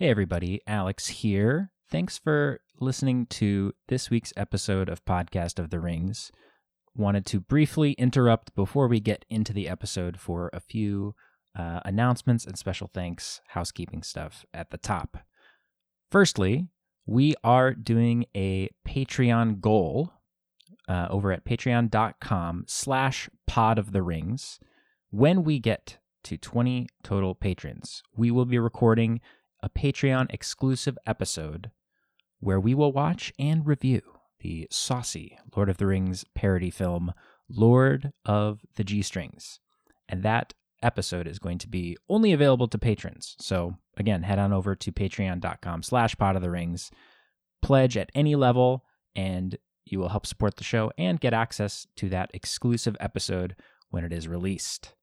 Hey, everybody, Alex here. Thanks for listening to this week's episode of Podcast of the Rings. Wanted to briefly interrupt before we get into the episode for a few uh, announcements and special thanks, housekeeping stuff at the top. Firstly, we are doing a Patreon goal uh, over at patreon.com slash pod of the rings. When we get to 20 total patrons, we will be recording a Patreon exclusive episode where we will watch and review the saucy Lord of the Rings parody film, Lord of the G Strings. And that episode is going to be only available to patrons. So again, head on over to patreon.com slash pod of the rings, pledge at any level, and you will help support the show and get access to that exclusive episode when it is released.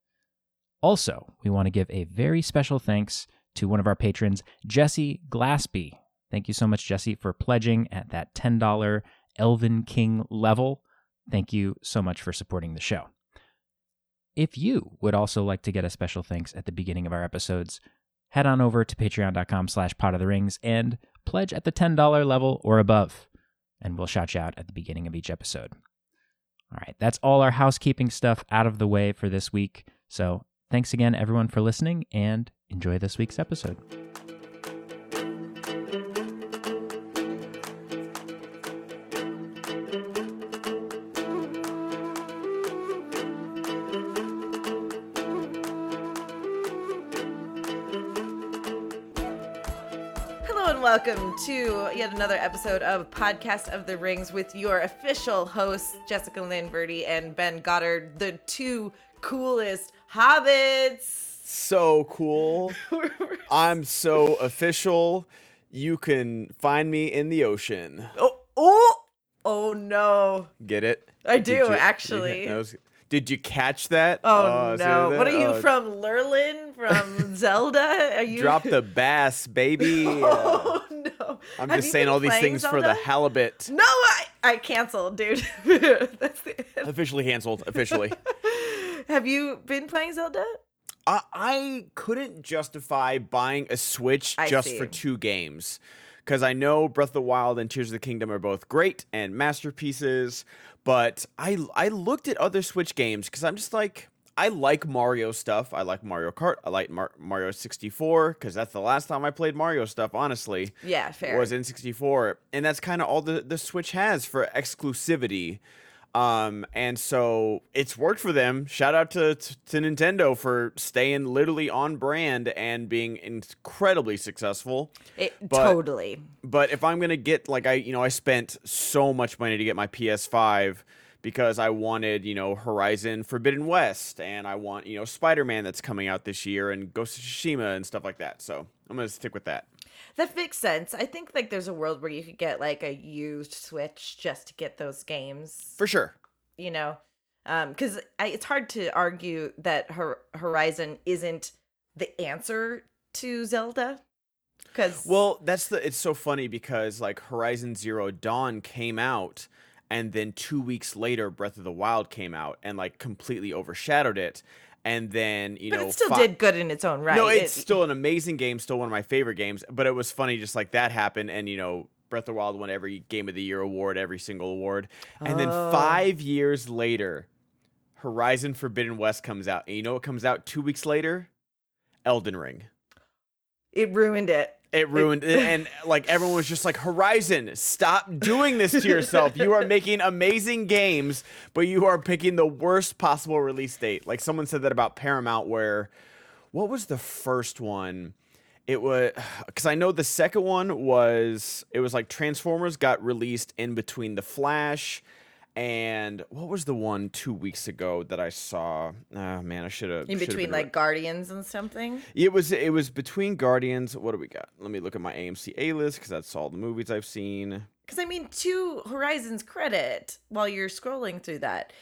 Also, we want to give a very special thanks to one of our patrons, Jesse Glaspie. Thank you so much, Jesse, for pledging at that $10 Elven King level. Thank you so much for supporting the show. If you would also like to get a special thanks at the beginning of our episodes, head on over to patreon.com slash pod of the rings and pledge at the $10 level or above, and we'll shout you out at the beginning of each episode. All right, that's all our housekeeping stuff out of the way for this week. So thanks again, everyone, for listening, and enjoy this week's episode. Hello and welcome to yet another episode of Podcast of the Rings with your official hosts, Jessica Lynn Verdi and Ben Goddard, the two coolest hobbits. so cool. I'm so official. You can find me in the ocean. oh, oh, oh no. Get it? I do, you- actually. was- did you catch that? Oh, oh, see no. that? What are you Oh, from, Lurlin? From Zelda? Are you Drop the bass, baby. Oh no. I'm Have just saying all these things for the halibut. No, I I canceled, dude. Officially canceled. Officially. Have you been playing Zelda? I, I couldn't justify buying a Switch I just see. for two games. Because I know Breath of the Wild and Tears of the Kingdom are both great and masterpieces, but I I looked at other Switch games because I'm just like I like Mario stuff. I like Mario Kart. I like Mar- Mario 64 because that's the last time I played Mario stuff. Honestly, Yeah, fair. was in 64 and that's kind of all the, the switch has for exclusivity um and so it's worked for them. Shout out to, to nintendo for staying literally on brand and being incredibly successful. It, but- totally. but if i'm gonna get like i you know i spent so much money to get my ps5 because i wanted you know horizon forbidden west and i want you know spider-man that's coming out this year and ghost of tsushima and stuff like that. So i'm gonna stick with that That makes sense. I think like there's a world where you could get like a used Switch just to get those games. for sure you know, um, because it's hard to argue that Hor- Horizon isn't the answer to Zelda. Because Well, that's the. It's so funny because like Horizon Zero Dawn came out, and then two weeks later, Breath of the Wild came out and like completely overshadowed it. And then you but know, it still fi- did good in its own right. No, it's It- still an amazing game, still one of my favorite games. But it was funny, just like that happened, and you know, Breath of the Wild won every Game of the Year award, every single award, and then Oh. five years later, Horizon Forbidden West comes out, and you know what comes out two weeks later? Elden Ring. it ruined it. It ruined it, and like everyone was just like, Horizon, stop doing this to yourself. You are making amazing games, but you are picking the worst possible release date. Like someone said that about Paramount, where what was the first one? It was because I know the second one was it was like Transformers got released in between the Flash and what was the one two weeks ago that I saw? Ah man, I should have In between like Guardians and something. it was it was between Guardians. What do we got? Let me look at my AMC A list because that's all the movies I've seen. Because I mean, to Horizon's credit, while you're scrolling through that,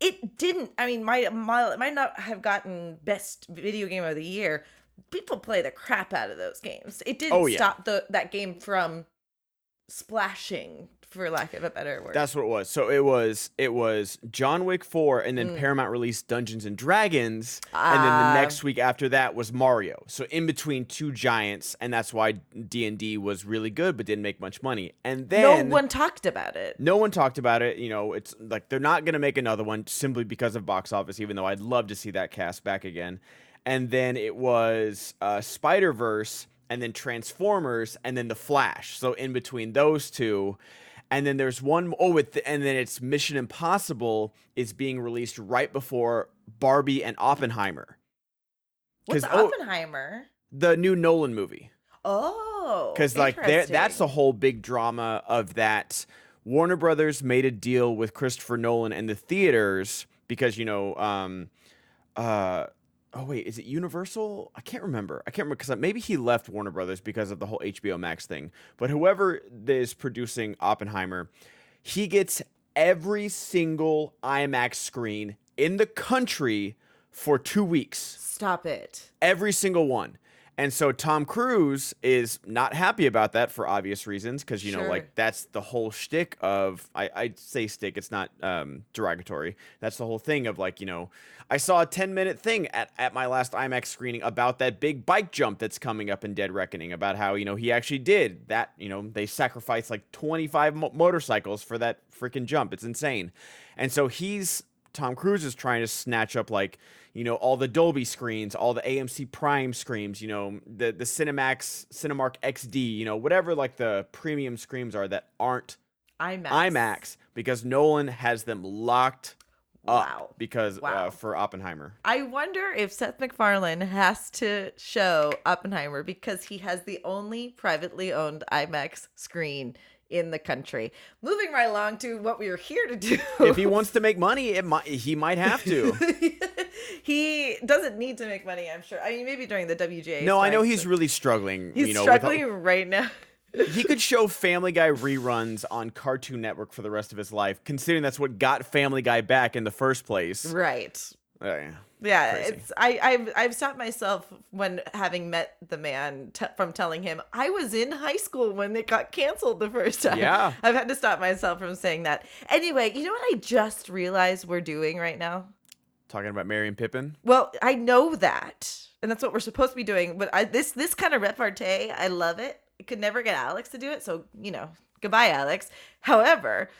it didn't. I mean, might might might not have gotten best video game of the year. People play the crap out of those games. It didn't Oh, yeah. stop the that game from splashing, for lack of a better word. That's what it was. So it was it was John Wick 4 and then Paramount released Dungeons and Dragons and then Ah. the next week after that was Mario. So in between two giants and that's why D&D was really good but didn't make much money. And then no one talked about it. no one talked about it, you know, it's like they're not going to make another one simply because of box office even though I'd love to see that cast back again. And then it was uh, Spider-Verse and then Transformers and then The Flash. So in between those two and then there's one oh with and then it's Mission Impossible is being released right before Barbie and Oppenheimer. What's oh- Oppenheimer? The new Nolan movie. Oh, because like there that's the whole big drama of that warner brothers made a deal with christopher nolan and the theaters because you know um uh oh wait is it universal i can't remember i can't remember because uh, maybe he left warner brothers because of the whole hbo max thing but whoever is producing oppenheimer he gets every single imax screen in the country for two weeks Stop it. every single one. And so Tom Cruise is not happy about that for obvious reasons, because you know, like that's the whole shtick of I I say stick, it's not um, derogatory. That's the whole thing of like you know, I saw a ten minute thing at at my last IMAX screening about that big bike jump that's coming up in Dead Reckoning, about how you know he actually did that. You know, they sacrificed like twenty five mo- motorcycles for that freaking jump. It's insane, and so he's Tom Cruise is trying to snatch up like you know all the Dolby screens, all the AMC Prime screens, you know the the Cinemax Cinemark XD, you know whatever like the premium screens are that aren't IMAX. IMAX because Nolan has them locked Wow. up because Wow. uh, for Oppenheimer. I wonder if Seth MacFarlane has to show Oppenheimer because he has the only privately owned IMAX screen in the country. Moving right along to what we are here to do. if he wants to make money, it might he might have to. he doesn't need to make money, I'm sure. I mean, maybe during the WGA. no, I know he's really struggling. he's you know, struggling right now. he could show Family Guy reruns on Cartoon Network for the rest of his life, considering that's what got Family Guy back in the first place. right. Uh, yeah. Yeah, Crazy. it's I I've I've stopped myself when having met the man t- from telling him I was in high school when it got canceled the first time. Yeah. I've had to stop myself from saying that. Anyway, you know what I just realized we're doing right now? Talking about Merry and Pippin. Well, I know that, and that's what we're supposed to be doing. But I, this this kind of repartee, I love it. I could never get Alex to do it, so you know, goodbye, Alex. However,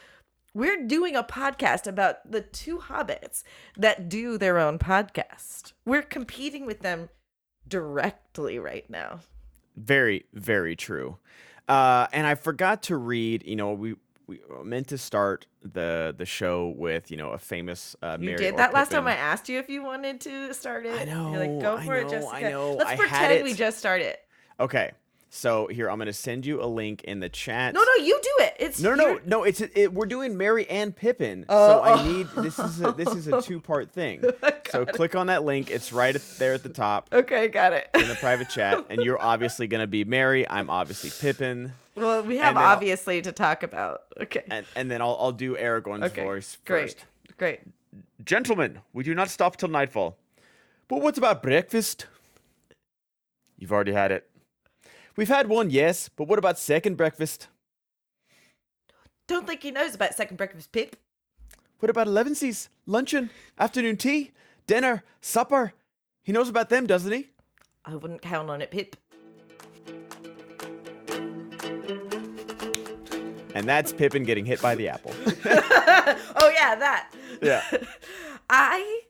we're doing a podcast about the two hobbits that do their own podcast. We're competing with them directly right now. Very, very true. Uh, and I forgot to read. You know, we we meant to start the the show with you know a famous uh, You did that last time I asked you if you wanted to start it. I know, You're like, go for it, know, Jessica. I know. Let's I pretend we it. just started. Okay, so here I'm gonna send you a link in the chat. No, no, you do it. It's No, no, your- no! It's it, we're doing Merry and Pippin, Oh, so I oh. need this is a, this is a two part thing. so click on that link; it's right there at the top Okay, got it. in the private chat, and you're obviously gonna be Merry. I'm obviously Pippin, Well, we have then I'll- obviously to talk about. Okay. and and then I'll I'll do Aragorn's Okay. voice Great. first. Great. Gentlemen, we do not stop till nightfall. But what about breakfast? You've already had it. We've had one, yes, but what about second breakfast? Don't think he knows about second breakfast, Pip. What about elevensies? Luncheon, afternoon tea, dinner, supper? He knows about them, doesn't he? I wouldn't count on it, Pip. And that's Pippin getting hit by the apple. oh yeah, that. Yeah. I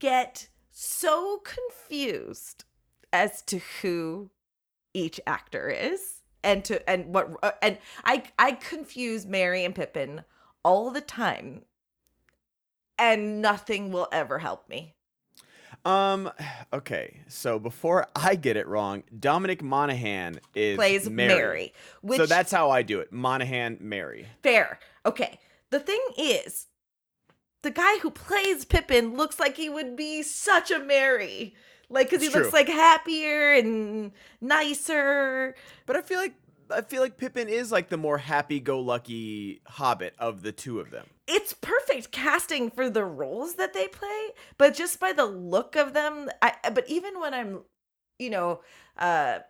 get so confused as to who each actor is and to and what uh, and I I confuse Merry and Pippin all the time and nothing will ever help me. Um. Okay. So before I get it wrong, Dominic Monaghan is Plays Merry. Merry, which so that's how I do it. Monaghan, Merry. fair. Okay. The thing is, the guy who plays Pippin looks like he would be such a Merry. Like, because he It's looks like happier and nicer. But I feel like I feel like Pippin is like the more happy-go-lucky Hobbit of the two of them. It's perfect casting for the roles that they play, but just by the look of them, I but even when I'm, you know, uh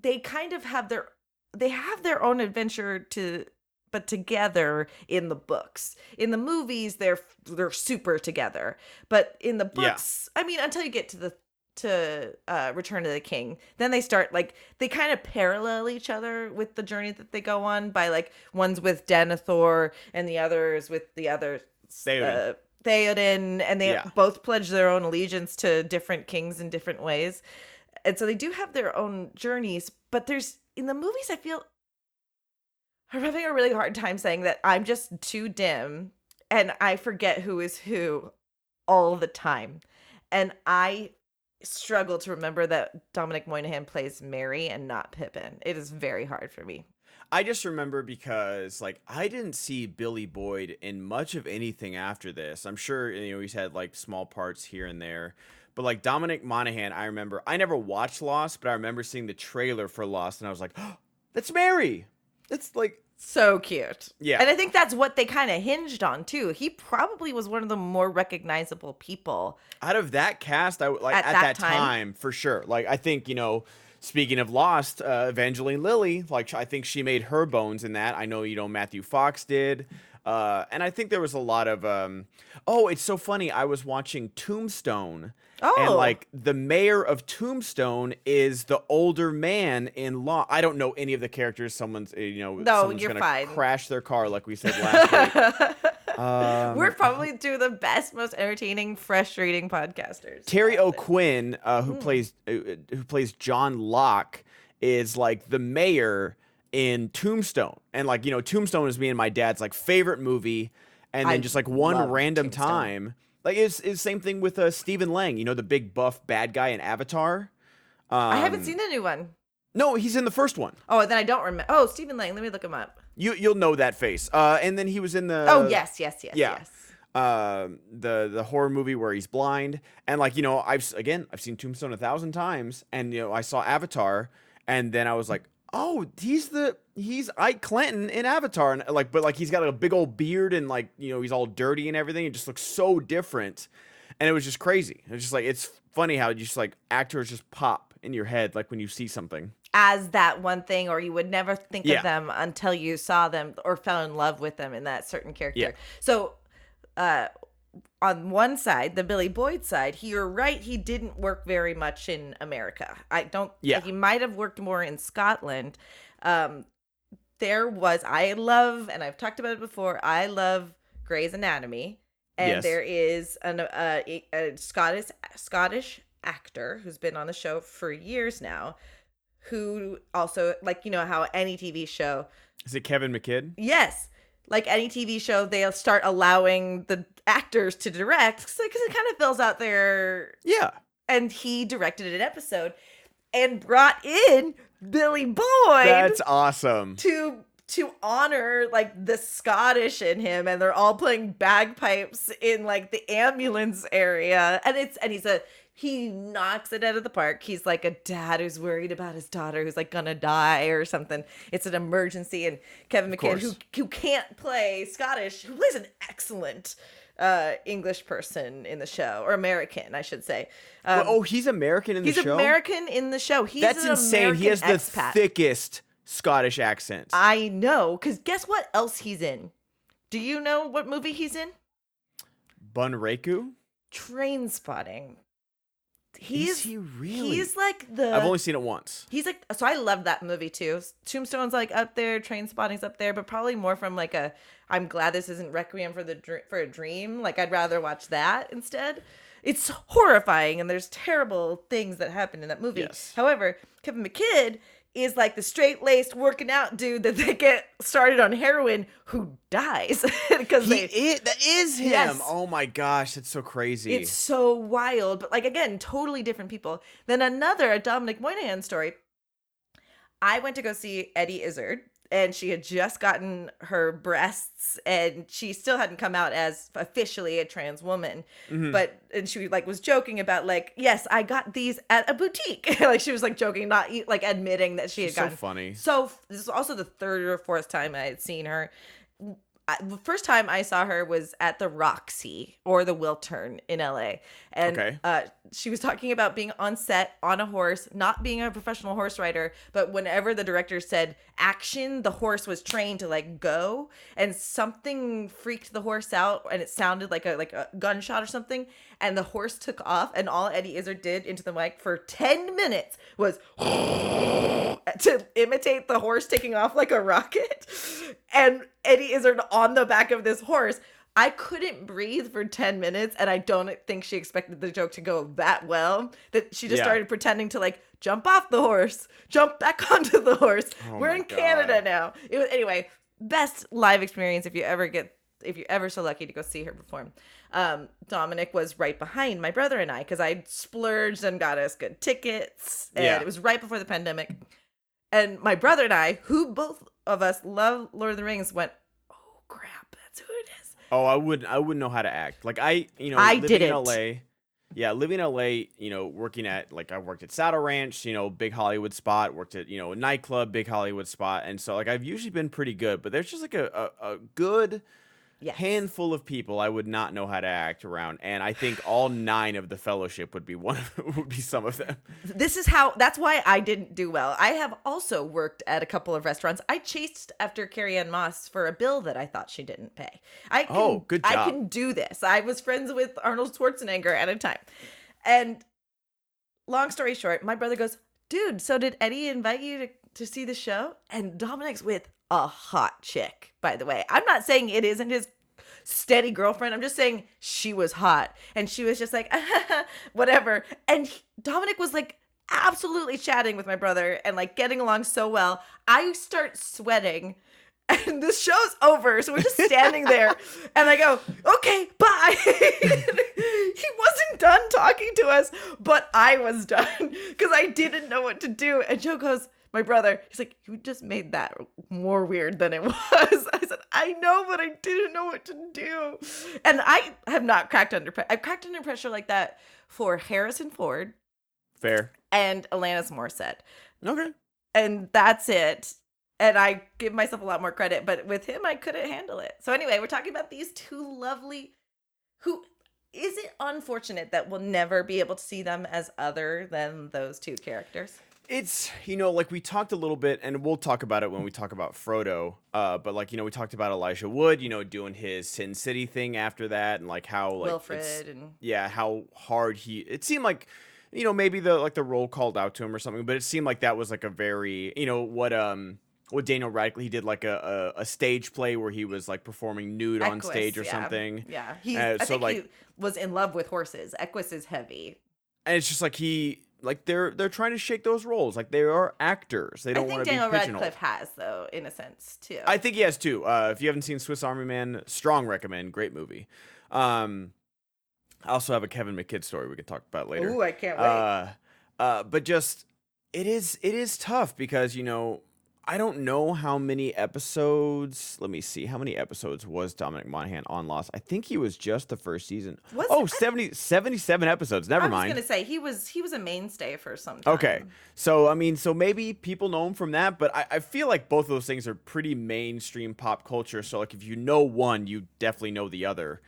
they kind of have their they have their own adventure to but together in the books. In the movies they're they're super together. But in the Yeah. books, I mean until you get to the to uh Return of the King, then they start like they kind of parallel each other with the journey that they go on by like one's with Denethor and the others with the other Theoden. uh, Theoden, and they Yeah. both pledge their own allegiance to different kings in different ways. And so they do have their own journeys, but there's in the movies, I feel I'm having a really hard time saying that I'm just too dim and I forget who is who all the time. And I struggle to remember that Dominic Moynihan plays Merry and not Pippin. It is very hard for me. I just remember because like I didn't see Billy Boyd in much of anything after this. I'm sure you know he's had like small parts here and there. But like Dominic Monaghan, I remember I never watched Lost, but I remember seeing the trailer for Lost and I was like, oh, "That's Merry." That's like So cute. Yeah. And I think that's what they kind of hinged on too. He probably was one of the more recognizable people. out of that cast, I would like At at, that that, time. time. for sure. Like I think you know, speaking of Lost, uh, Evangeline Lilly, like I think she made her bones in that. I know you know Matthew Fox did, uh, and I think there was a lot of. Um, oh, it's so funny. I was watching Tombstone. Oh. And like the mayor of Tombstone is the older man in law. I don't know any of the characters. Someone's uh, you know No, someone's you're gonna fine. crash their car like we said last week. Um, We're probably two of the best, most entertaining, frustrating podcasters. Terry. O'Quinn, uh, who plays uh, who plays John Locke, is like the mayor in Tombstone, and like you know, Tombstone is me and my dad's like favorite movie, and then I just like one random Tombstone. time, like it's it's same thing with uh, Stephen Lang, you know, the big buff bad guy in Avatar. Um, I haven't seen the new one. No, he's in the first one. Oh, then I don't remember. Oh, Stephen Lang. Let me look him up. You you'll know that face. Uh, and then he was in the oh, yes, yes, yes, yeah. yes. um the the horror movie where he's blind and like you know i've again i've seen tombstone a thousand times and you know i saw avatar and then i was like oh he's the he's ike clanton in avatar and like but like he's got a big old beard and like you know he's all dirty and everything it just looks so different and it was just crazy it's just like it's funny how you just like actors just pop in your head like when you see something As that one thing, or you would never think Yeah. of them until you saw them or fell in love with them in that certain character. Yeah. So, uh, on one side, the Billy Boyd side, he, you're right. He didn't work very much in America. I don't. Yeah. He might have worked more in Scotland. Um, there was. I love, and I've talked about it before. I love Grey's Anatomy, and Yes. there is an uh, a, a Scottish Scottish actor who's been on the show for years now, who also like you know how any TV show is it kevin mckidd Yes. Like any TV show, they'll start allowing the actors to direct because it kind of fills out their. yeah And he directed an episode and brought in Billy Boyd that's awesome to to honor like the Scottish in him, and they're all playing bagpipes in like the ambulance area, and it's and he's a he knocks it out of the park. He's like a dad who's worried about his daughter who's like gonna die or something. It's an emergency, and Kevin McKidd, who who can't play Scottish, who plays an excellent uh English person in the show or American, I should say. Um, Well, oh he's american in the he's show He's American in the show. He's That's an insane. He has American the expat. thickest Scottish accent. I know, because guess what else he's in? Do you know what movie he's in? Bunraku? Trainspotting. He's Is he really? he's like the I've only seen it once. he's like so I love that movie too. Tombstone's like up there, Trainspotting's up there, but probably more from like a I'm glad this isn't Requiem for the Dr- for a Dream. Like I'd rather watch that instead. It's horrifying and there's terrible things that happen in that movie. Yes. However, Kevin McKidd is like the straight laced working out dude that they get started on heroin who dies because He they is, that is him. Yes. Oh my gosh, that's so crazy. it's so wild, but like again, totally different people. Then another Dominic Moynihan story. I went to go see Eddie Izzard, and she had just gotten her breasts, and she still hadn't come out as officially a trans woman. Mhm. But and she like was joking about like, yes, I got these at a boutique. like she was like joking, not like admitting that she had She's so funny. so this is also the third or fourth time I had seen her. The first time I saw her was at the Roxy or the Wiltern in LA. And Okay. uh, she was talking about being on set on a horse, not being a professional horse rider, but whenever the director said action, the horse was trained to like go, and something freaked the horse out, and it sounded like a like a gunshot or something, and the horse took off, and all Eddie Izzard did into the mic for ten minutes was to imitate the horse taking off like a rocket, and Eddie Izzard on the back of this horse. I couldn't breathe for 10 minutes, and I don't think she expected the joke to go that well. That she just Yeah. started pretending to like jump off the horse, jump back onto the horse. Oh We're in Canada now. It was anyway, best live experience if you ever get if you're ever so lucky to go see her perform. Um, Dominic was right behind my brother and I because I splurged and got us good tickets, and Yeah. it was right before the pandemic. And my brother and I, who both of us love Lord of the Rings, went, "Oh crap, that's who it is." Oh, I wouldn't. I wouldn't know how to act. Like I, you know, I living didn't. in LA. Yeah, living in LA. You know, working at like I worked at Saddle Ranch. You know, big Hollywood spot. Worked at you know a nightclub, big Hollywood spot. And so like I've usually been pretty good, but there's just like a a, a good Yes. handful of people I would not know how to act around, and I think all nine of the Fellowship would be one. Of, would be some of them. this is how that's why I didn't do well. I have also worked at a couple of restaurants. I chased after Carrie-Anne Moss for a bill that I thought she didn't pay. I can, Oh, good job. I can do this. I was friends with Arnold Schwarzenegger at a time. And long story short, my brother goes, Dude, so did Eddie invite you to, to see the show? And Dominic's with a hot chick, by the way. I'm not saying it isn't his steady girlfriend. I'm just saying she was hot. And she was just like, whatever. And he- Dominic was like absolutely chatting with my brother and like getting along so well. I start sweating. And the show's over. So we're just standing there. And I go, okay, bye. he wasn't done talking to us, but I was done because I didn't know what to do. And Joe goes, my brother, he's like, you just made that more weird than it was. I said, I know, but I didn't know what to do. And I have not cracked under pressure. I've cracked under pressure like that for Harrison Ford Fair. and Alanis Morissette. Okay. And that's it. And I give myself a lot more credit, but with him, I couldn't handle it. So, anyway, we're talking about these two lovely, who is it unfortunate that we'll never be able to see them as other than those two characters? It's you know like we talked a little bit, and we'll talk about it when we talk about Frodo. Uh, but like you know we talked about Elijah Wood, you know doing his Sin City thing after that, and like how like Wilfred and yeah, how hard he. It seemed like you know maybe the like the role called out to him or something, but it seemed like that was like a very you know what um. What Daniel Radcliffe he did like a, a, a stage play where he was like performing nude on stage or yeah. something. Yeah, he. Uh, I so, think like- he was in love with horses. Equus is heavy. and it's just like he like they're they're trying to shake those roles. Like they are actors. They don't want to be I think Daniel pigeonholed. Radcliffe has, though, in a sense too. i think he has too. Uh if you haven't seen swiss army man strong recommend. Great movie. Um i also have a kevin mckidd story we can talk about later. Ooh, I can't wait. uh uh but just it is it is tough because you know I don't know how many episodes. Let me see. How many episodes was Dominic Monaghan on Lost? I think he was just the first season. Was oh, it? 70, 77 episodes. Never mind. I was mind. gonna say he was he was a mainstay for some time. Okay. So, I mean, so maybe people know him from that, but I, I feel like both of those things are pretty mainstream pop culture. So, like, if you know one, you definitely know the other.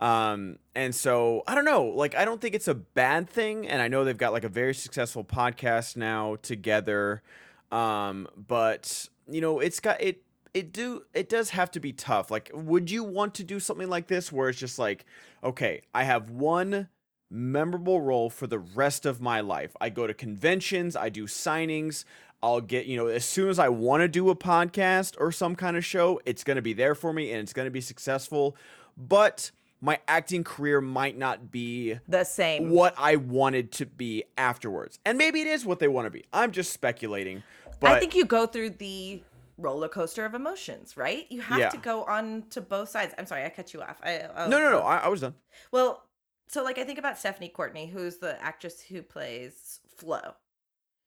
Um, and so I don't know, like, I don't think it's a bad thing. And I know they've got like a very successful podcast now together. Um, but you know, it's got it, it do, it does have to be tough. Like, would you want to do something like this where it's just like, okay, I have one memorable role for the rest of my life. I go to conventions, I do signings. I'll get, you know, as soon as I want to do a podcast or some kind of show, it's going to be there for me and it's going to be successful. But my acting career might not be The same. what I wanted to be afterwards. And maybe it is what they want to be. I'm just speculating. But I think you go through the roller coaster of emotions, right? You have Yeah. to go on to both sides. I'm sorry, I cut you off. I, I no, no, no. I, I was done. Well, so like I think about Stephanie Courtney, who's the actress who plays Flo.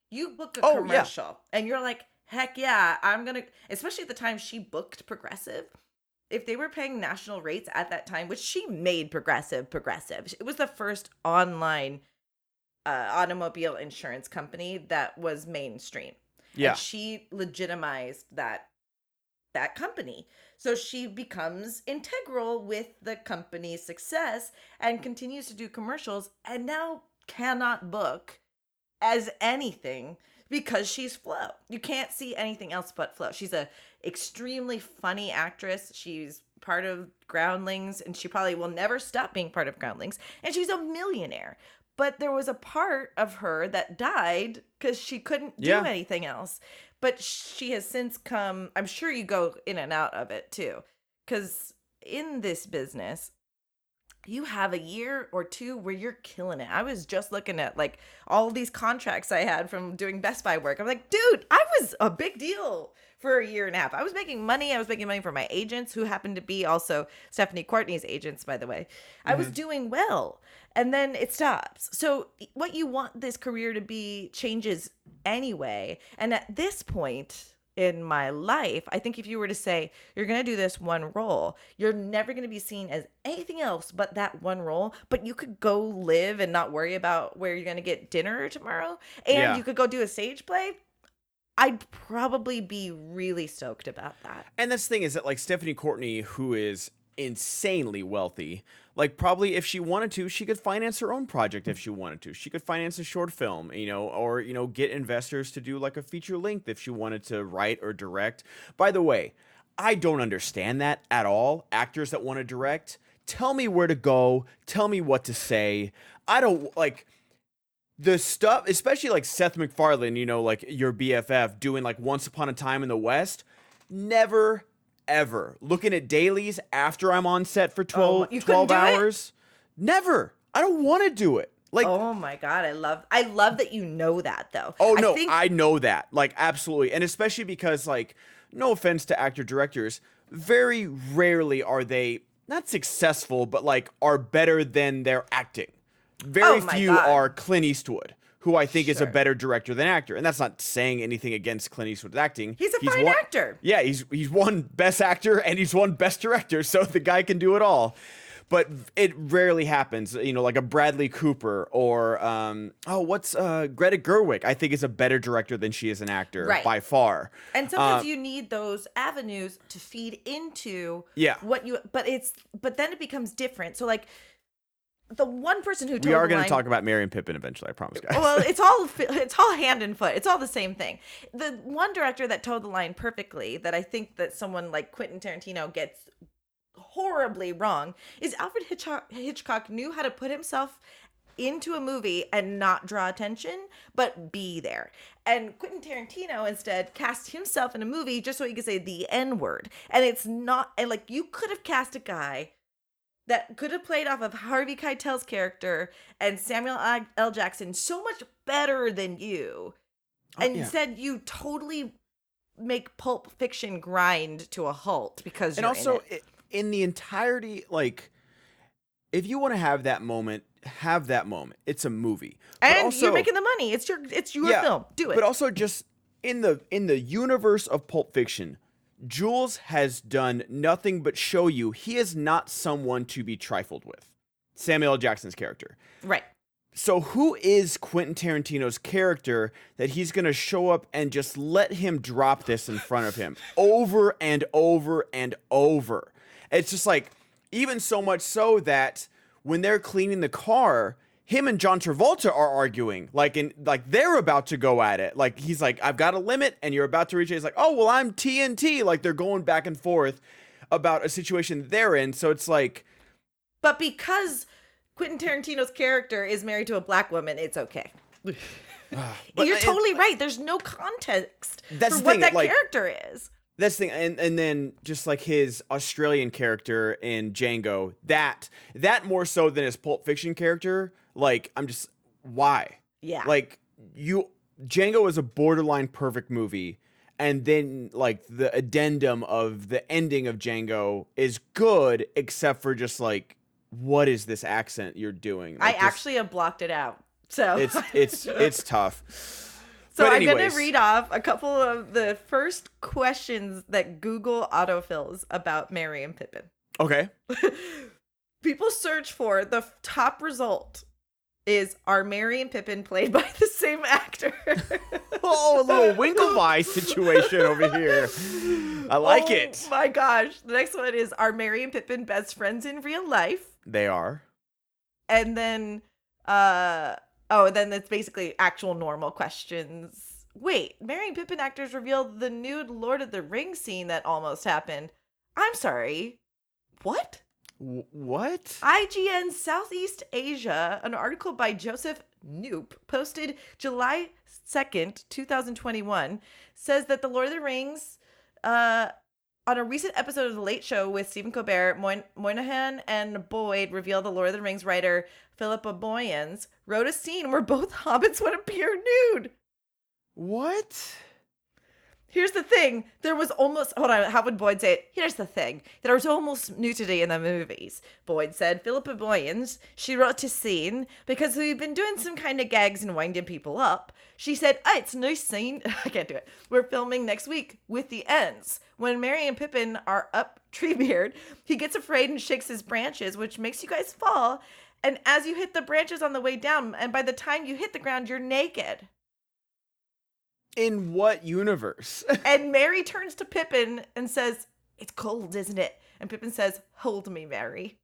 You book a Oh, yeah. commercial and you're like, heck yeah, I'm gonna especially at the time she booked progressive. If they were paying national rates at that time, which she made progressive progressive, it was the first online uh, automobile insurance company that was mainstream. Yeah. And she legitimized that that company. So she becomes integral with the company's success and continues to do commercials and now cannot book as anything because she's Flo. You can't see anything else but Flo. She's a extremely funny actress. She's part of Groundlings and she probably will never stop being part of Groundlings and she's a millionaire. But there was a part of her that died cuz she couldn't do Yeah. anything else. But she has since come I'm sure you go in and out of it too cuz in this business you have a year or two where you're killing it. I was just looking at like all these contracts I had from doing Best Buy work. I'm like, dude, I was a big deal for a year and a half. I was making money. I was making money for my agents, who happened to be also Stephanie Courtney's agents, by the way. I was mm-hmm. doing well. And then it stops. So, what you want this career to be changes anyway. And at this point, in my life, I think if you were to say you're going to do this one role, you're never going to be seen as anything else but that one role. But you could go live and not worry about where you're going to get dinner tomorrow, and Yeah. you could go do a stage play. I'd probably be really stoked about that. And this thing is that like Stephanie Courtney, who is insanely wealthy, like probably if she wanted to, she could finance her own project if she wanted to. She could finance a short film, you know, or you know, get investors to do like a feature length if she wanted to write or direct. By the way, I don't understand that at all. Actors that want to direct, tell me where to go, tell me what to say. I don't like the stuff, especially like Seth MacFarlane, you know, like your BFF doing like Once Upon a Time in the West. Never, ever looking at dailies after I'm on set for 12, you couldn't 12 do it? hours. Never. I don't want to do it. Like, oh, oh my god, I love I love that you know that though. Oh no, I think I know that. Like, absolutely. And especially because, like, no offense to actor directors, very rarely are they not successful, but like are better than their acting. Very Oh few God. are Clint Eastwood, who I think is a better director than actor. And that's not saying anything against Clint Eastwood's acting. He's a fine won- actor. Yeah, he's he's won best actor and he's won best director, so the guy can do it all. But it rarely happens, you know, like a Bradley Cooper or um, oh, what's uh, Greta Gerwig? I think is a better director than she is an actor Right. by far. And sometimes Uh, you need those avenues to feed into Yeah. what you but it's but then it becomes different. So like the one person who told we are going to talk about Merry and Pippin eventually. I promise, guys. well, it's all it's all hand and foot. It's all the same thing. The one director that told the line perfectly that I think that someone like Quentin Tarantino gets horribly wrong is Alfred Hitchcock, Hitchcock knew how to put himself into a movie and not draw attention, but be there. And Quentin Tarantino instead cast himself in a movie just so he could say the N word. And it's not, and like you could have cast a guy that could have played off of Harvey Keitel's character and Samuel L. Jackson so much better than you. Oh, and yeah. instead, you totally make Pulp Fiction grind to a halt because and you're in also it. in the entirety, like, if you want to have that moment, have that moment. It's a movie, But and also- you're making the money. It's your it's your film. Do it. But also just in the in the universe of Pulp Fiction, Jules has done nothing but show you he is not someone to be trifled with. Samuel L. Jackson's character. right. So who is Quentin Tarantino's character that he's going to show up and just let him drop this in front of him over and over and over? It's just like even so much so that when they're cleaning the car, him and John Travolta are arguing like in like they're about to go at it. Like he's like I've got a limit and you're about to reach it. He's like, "Oh, well, I'm TNT." Like they're going back and forth about a situation they're in. So it's like But because Quentin Tarantino's character is married to a black woman, it's okay. but You're it- totally right. There's no context That's for what thing, that like- character is. That's the thing, and and then just like his Australian character in Django, that that more so than his Pulp Fiction character. Like I'm just why, Yeah. like you Django is a borderline perfect movie, and then like the addendum of the ending of Django is good, except for just like what is this accent you're doing? I Like, just- actually have blocked it out. So it's it's it's tough. So I'm going to read off a couple of the first questions that Google autofills about Merry and Pippin. Okay, People search for the top result is are Merry and Pippin played by the same actor? Oh, a little Winklevi situation over here. I like oh, it. My gosh. The next one is Are Merry and Pippin best friends in real life? They are. And then uh oh, then it's basically actual normal questions. Wait, Merry and Pippin actors revealed the nude Lord of the Rings scene that almost happened. I'm sorry. What? What? IGN Southeast Asia, an article by Joseph Knoop, posted July 2nd, 2021, says that The Lord of the Rings, uh, on a recent episode of The Late Show with Stephen Colbert, Moy- Moynihan and Boyd revealed the Lord of the Rings writer Philippa Boyens wrote a scene where both hobbits would appear nude. What? Here's the thing. There was almost hold on, how would Boyd say it? Here's the thing. There was almost nudity in the movies. Boyd said, Philippa Boyens, she wrote a scene because we've been doing some kind of gags and winding people up. She said, Oh, it's a nice scene. I can't do it. We're filming next week with the Ents. When Merry and Pippin are up Treebeard, he gets afraid and shakes his branches, which makes you guys fall. And as you hit the branches on the way down, and by the time you hit the ground, you're naked. In what universe? And Merry turns to Pippin and says, It's cold, isn't it? And Pippin says, Hold me, Merry.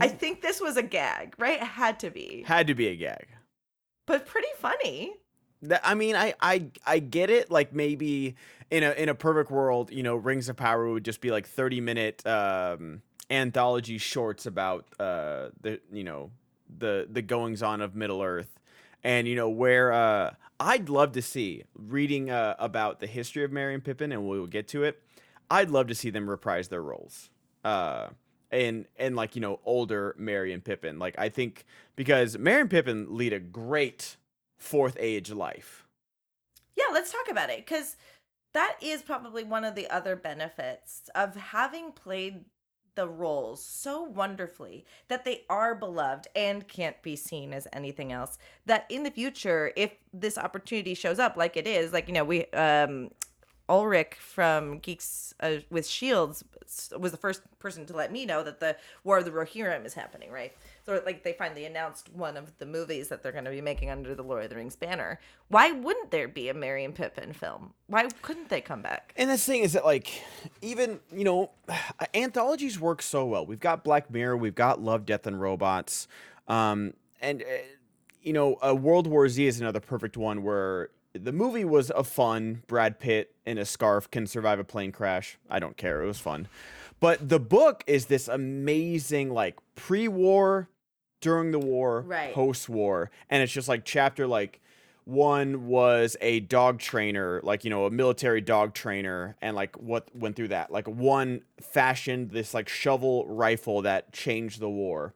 I think this was a gag, right? It had to be. Had to be a gag. But pretty funny. I mean, I I I get it. Like maybe in a in a perfect world, you know, Rings of Power would just be like thirty minute um, anthology shorts about uh the you know the the goings on of Middle Earth, and you know where uh I'd love to see reading uh, about the history of Merry and Pippin, and we'll get to it. I'd love to see them reprise their roles. Uh, and and like you know older Merry and Pippin. Like I think because Merry and Pippin lead a great fourth age life. Yeah, let's talk about it because that is probably one of the other benefits of having played the roles so wonderfully that they are beloved and can't be seen as anything else. That in the future, if this opportunity shows up, like it is, like you know, we um Ulrich from Geeks uh, with Shields was the first person to let me know that the War of the Rohirrim is happening, right? So, like, they finally announced one of the movies that they're going to be making under the Lord of the Rings banner. Why wouldn't there be a Merry and Pippin film? Why couldn't they come back? And the thing is that like even you know anthologies work so well. We've got Black Mirror, we've got Love, Death, and Robots, um, and uh, you know uh, World War Z is another perfect one where the movie was a fun. Brad Pitt in a scarf can survive a plane crash. I don't care. It was fun. But the book is this amazing, like pre-war, during the war, Right. post-war, and it's just like chapter like one was a dog trainer, like you know, a military dog trainer, and like what went through that. Like one fashioned this like shovel rifle that changed the war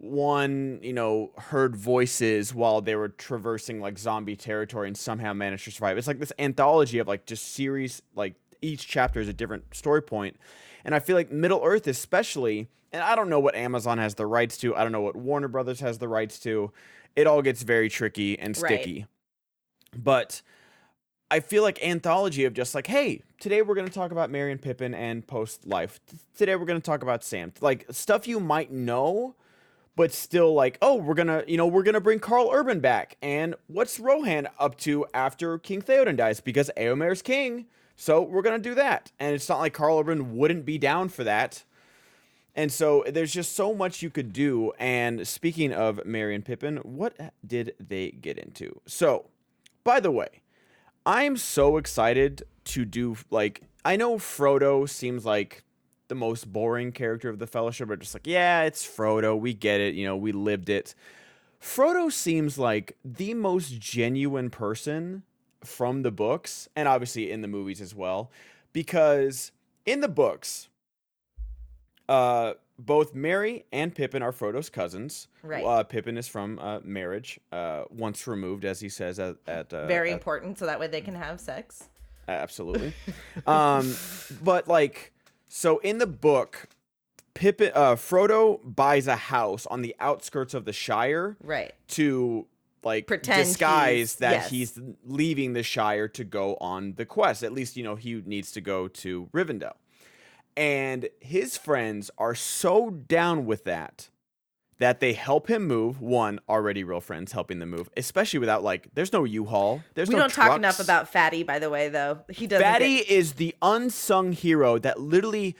one, you know, heard voices while they were traversing like zombie territory and somehow managed to survive. It's like this anthology of like just series, like each chapter is a different story point. And I feel like Middle Earth, especially, and I don't know what Amazon has the rights to, I don't know what Warner Brothers has the rights to. It all gets very tricky and Right. sticky. But I feel like anthology of just like, hey, today we're gonna talk about Merry and Pippin and post life. Today we're gonna talk about Sam. Like stuff you might know, but still like, oh, we're gonna, you know, we're gonna bring Karl Urban back. And what's Rohan up to after King Theoden dies? Because Eomer's king, so we're gonna do that. And it's not like Karl Urban wouldn't be down for that. And so there's just so much you could do. And speaking of Merry and Pippin, what did they get into? So, by the way, I'm so excited to do like I know Frodo seems like the most boring character of the fellowship, but just like, yeah, it's Frodo, we get it, you know, we lived it. Frodo seems like the most genuine person from the books and obviously in the movies as well because in the books uh both Merry and Pippin are Frodo's cousins. Right. Uh, Pippin is from uh, marriage, uh, once removed, as he says at, at uh, Very at- important, so that way they can have sex. Absolutely. um, but like, so in the book, Pippin, uh, Frodo buys a house on the outskirts of the Shire Right. to like Pretend disguise he's- that yes. he's leaving the Shire to go on the quest. At least you know he needs to go to Rivendell, and his friends are so down with that that they help him move. One, already real friends helping them move, especially without like, there's no U-Haul. There's we no don't talk enough about Fatty, by the way, though. He doesn't. Fatty get- is the unsung hero that literally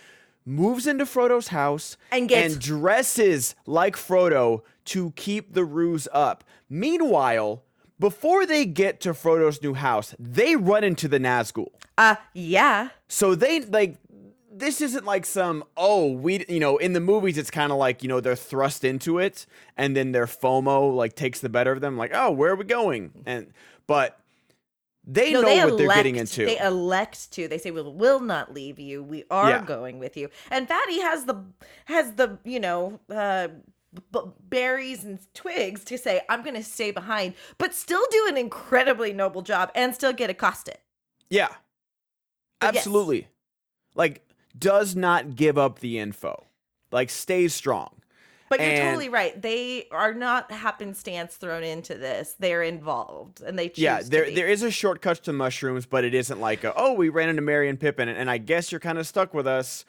moves into Frodo's house And gets- dresses like Frodo to keep the ruse up. Meanwhile, before they get to Frodo's new house, they run into the Nazgul. uh, yeah. So they like this isn't like some oh we you know in the movies it's kind of like you know they're thrust into it and then their FOMO like takes the better of them like oh where are we going and but they no, know they what elect, they're getting into. They elect to. They say we will not leave you. We are Yeah. going with you. And Fatty has the has the you know uh, b- berries and twigs to say I'm going to stay behind, but still do an incredibly noble job and still get accosted. Yeah. But yes. Absolutely. Like does not give up the info. Like stays strong. But you're And- totally right. They are not happenstance thrown into this. They're involved, and they choose. Yeah, to there there is a shortcut to mushrooms, but it isn't like a, oh, we ran into Merry and Pippin and I guess you're kind of stuck with us.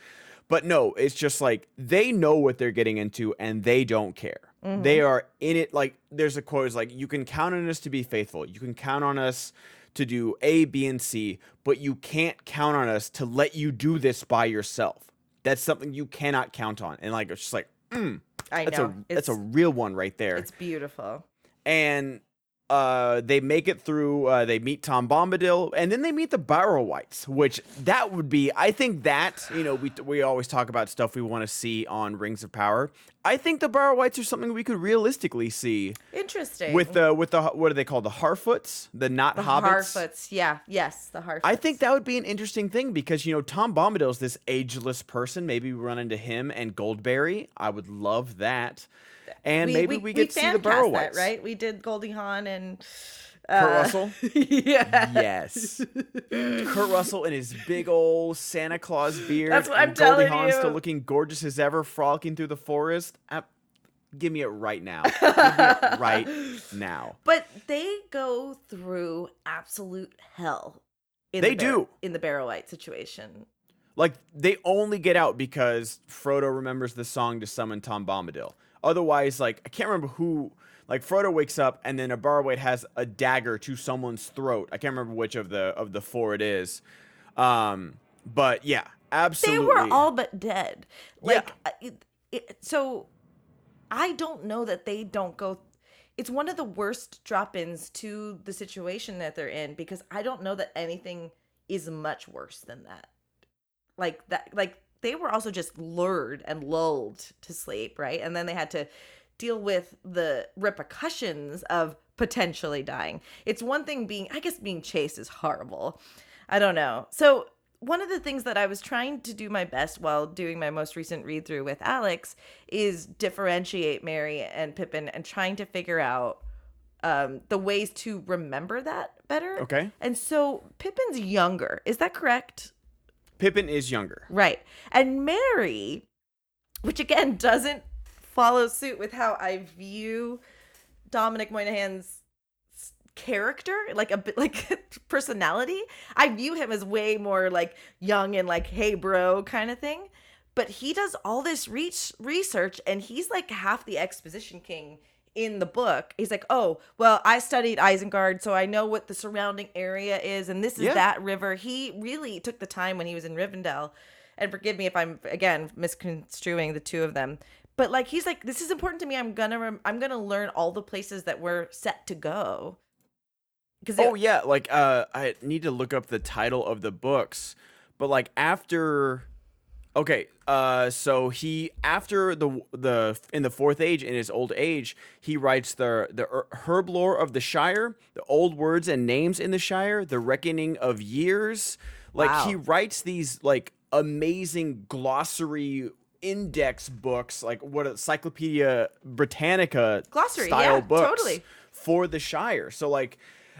But no, it's just like they know what they're getting into and they don't care. Mm-hmm. They are in it like there's a quote is like you can count on us to be faithful. You can count on us to do A, B, and C, but you can't count on us to let you do this by yourself. That's something you cannot count on. And like it's just like, mm, I that's know. a that's a real one right there It's beautiful. and uh, they make it through. Uh, they meet Tom Bombadil, and then they meet the Barrow-wights, which that would be. I think that you know we we always talk about stuff we want to see on Rings of Power. I think the Barrow-wights are something we could realistically see Interesting. with the with the what are they called the Harfoots, the not the hobbits. Harfoots, yeah, yes, the Harfoots. I think that would be an interesting thing because you know Tom Bombadil is this ageless person. Maybe we run into him and Goldberry. I would love that, and maybe we, get to see the Barrow cast that, right? We did Goldie Hawn and Kurt uh, Russell. yeah. Yes. Kurt Russell in his big old Santa Claus beard. That's what and I'm Goldie telling Hawn you. still looking gorgeous as ever, frolicking through the forest. Uh, give me it right now. Give me it right now. But they go through absolute hell. In They the Bar- do. in the Barrow-wight situation. Like they only get out because Frodo remembers the song to summon Tom Bombadil. Otherwise, like I can't remember who. Like Frodo wakes up and then a Barrow-wight has a dagger to someone's throat. I can't remember which of the of the four it is. Um, but yeah, absolutely. They were all but dead. Like, uh, it, it, so I don't know that they don't go. It's one of the worst drop ins to the situation that they're in because I don't know that anything is much worse than that. Like that, like they were also just lured and lulled to sleep, right? And then they had to deal with the repercussions of potentially dying. It's one thing being, I guess, being chased is horrible. I don't know. So, one of the things that I was trying to do my best while doing my most recent read through with Alex is differentiate Merry and Pippin and trying to figure out um, the ways to remember that better. Okay. And so Pippin's younger. Is that correct? Pippin is younger. Right. And Merry, which again doesn't follow suit with how I view Dominic Monaghan's character, like a bit like personality. I view him as way more like young and like, hey, bro, kind of thing. But he does all this reach research and he's like half the exposition king in the book. He's like, oh, well, I studied Isengard, so I know what the surrounding area is, and this is Yeah. that river. He really took the time when he was in Rivendell. And forgive me if I'm again misconstruing the two of them. But like he's like, this is important to me. I'm gonna rem- I'm gonna learn all the places that we're set to go. Because Oh yeah, like uh I need to look up the title of the books, but like after Okay, uh so he after the the in the fourth age in his old age, he writes the the er- herb lore of the Shire, the old words and names in the Shire, the reckoning of years. Like Wow. he writes these like amazing glossary index books, like what a Encyclopedia Britannica Glossary, style yeah, books totally. for the Shire. So like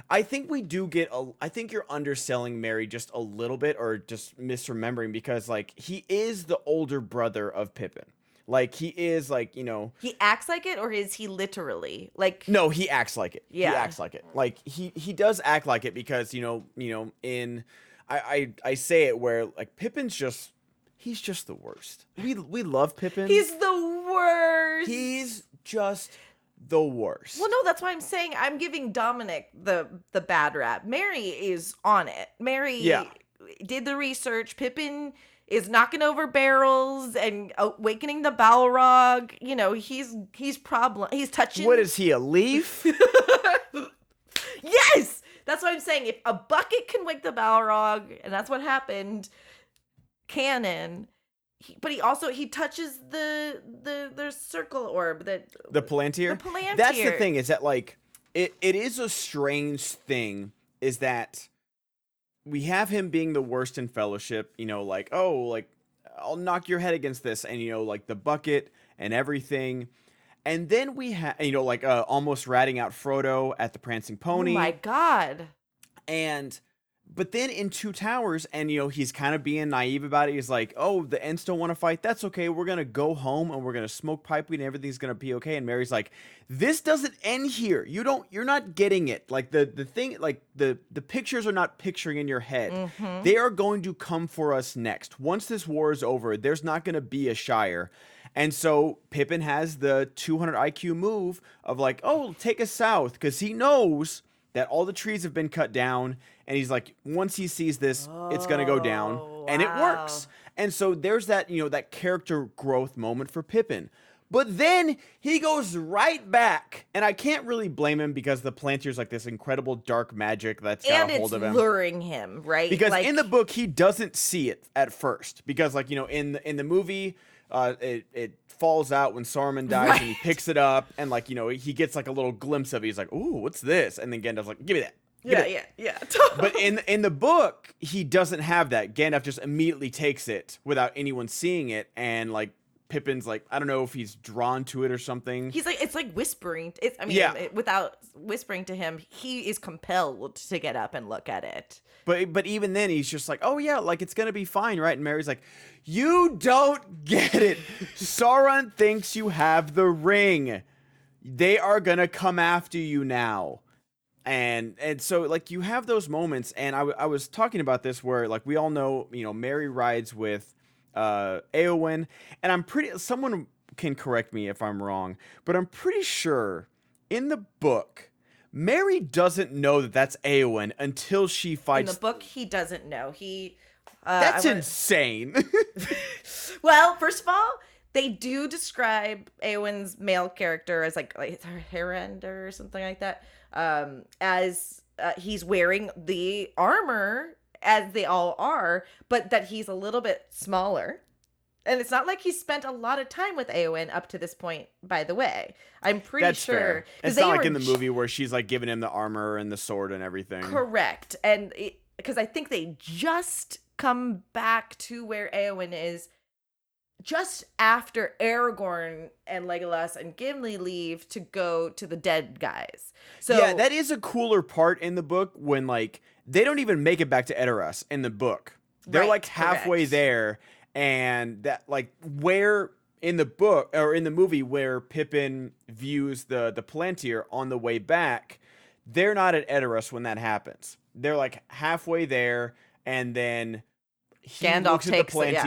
I think we do get a I think you're underselling Merry just a little bit or just misremembering because like he is the older brother of Pippin. Like he is like, you know, he acts like it, or is he literally like? no, he acts like it. Yeah. He acts like it. Like he he does act like it because, you know, you know, in I I, I say it where like Pippin's just he's just the worst. We we love Pippin. He's the worst. He's just the worst. Well, no, that's why I'm saying I'm giving Dominic the the bad rap. Merry is on it. Merry Yeah. did the research. Pippin is knocking over barrels and uh, awakening the Balrog. You know, he's he's problem. He's touching. What is he, a leaf? yes, that's what I'm saying. If a bucket can wake the Balrog, and that's what happened, canon. He, but he also he touches the the the circle orb that the Palantir? The Palantir. That's the thing, is that like it, it is a strange thing, is that we have him being the worst in fellowship, you know, like, oh, like I'll knock your head against this, and you know, like the bucket and everything. And then we have, you know, like uh, almost ratting out Frodo at the Prancing Pony. Oh my god. And but then in Two Towers, and you know, he's kind of being naive about it. He's like, "Oh, the Ents don't want to fight. That's okay. We're gonna go home and we're gonna smoke pipe weed, and everything's gonna be okay." And Merry's like, "This doesn't end here. You don't. You're not getting it. Like the the thing, like the the pictures are not picturing in your head. Mhm. They are going to come for us next. Once this war is over, there's not gonna be a Shire." And so Pippin has the 200 IQ move of like, "Oh, take us south," because he knows that all the trees have been cut down and he's like once he sees this it's going to go down. Oh, and it works. And so there's that you know that character growth moment for pippin. But then he goes right back and i can't really blame him because the Palantir's like this incredible dark magic that's got and a hold of him. luring him, right? because Like, in the book he doesn't see it at first because like you know in the, in the movie uh, it it falls out when Saruman dies and he picks it up and like you know he gets like a little glimpse of it. He's like, "Ooh, what's this?" And then Gandalf's like, "Give me that." Give me yeah, yeah, yeah. But in in the book, he doesn't have that. Gandalf just immediately takes it without anyone seeing it, and like Pippin's like, I don't know if he's drawn to it or something. he's like it's like whispering. It's I mean, Yeah. it- without whispering to him, he is compelled to get up and look at it. But but even then, he's just like, oh yeah, like it's gonna be fine, right? And Merry's like, you don't get it. Sauron thinks you have the ring. They are gonna come after you now. And and so like you have those moments, and I, w- I was talking about this where like we all know, you know, Merry rides with uh Eowyn, and I'm pretty. Someone can correct me if I'm wrong, but I'm pretty sure in the book. Merry doesn't know that that's Eowyn until she fights. In the book, he doesn't know. He uh, that's wanna- insane. Well, first of all, they do describe Eowyn's male character as like like Herender or something like that. Um, as uh, he's wearing the armor as they all are, but that he's a little bit smaller. And it's not like he spent a lot of time with Eowyn up to this point. By the way, I'm pretty that's sure It's not like in the movie where she's like giving him the armor and the sword and everything. Correct. And because I think they just come back to where Eowyn is just after Aragorn and Legolas and Gimli leave to go to the dead guys. So yeah, that is a cooler part in the book when like they don't even make it back to Edoras in the book. They're Right, like halfway correct. there, and that like where in the book or in the movie where Pippin views the the Palantir on the way back, they're not at Edoras when that happens. They're like halfway there, and then he Gandalf looks at takes the it, yeah.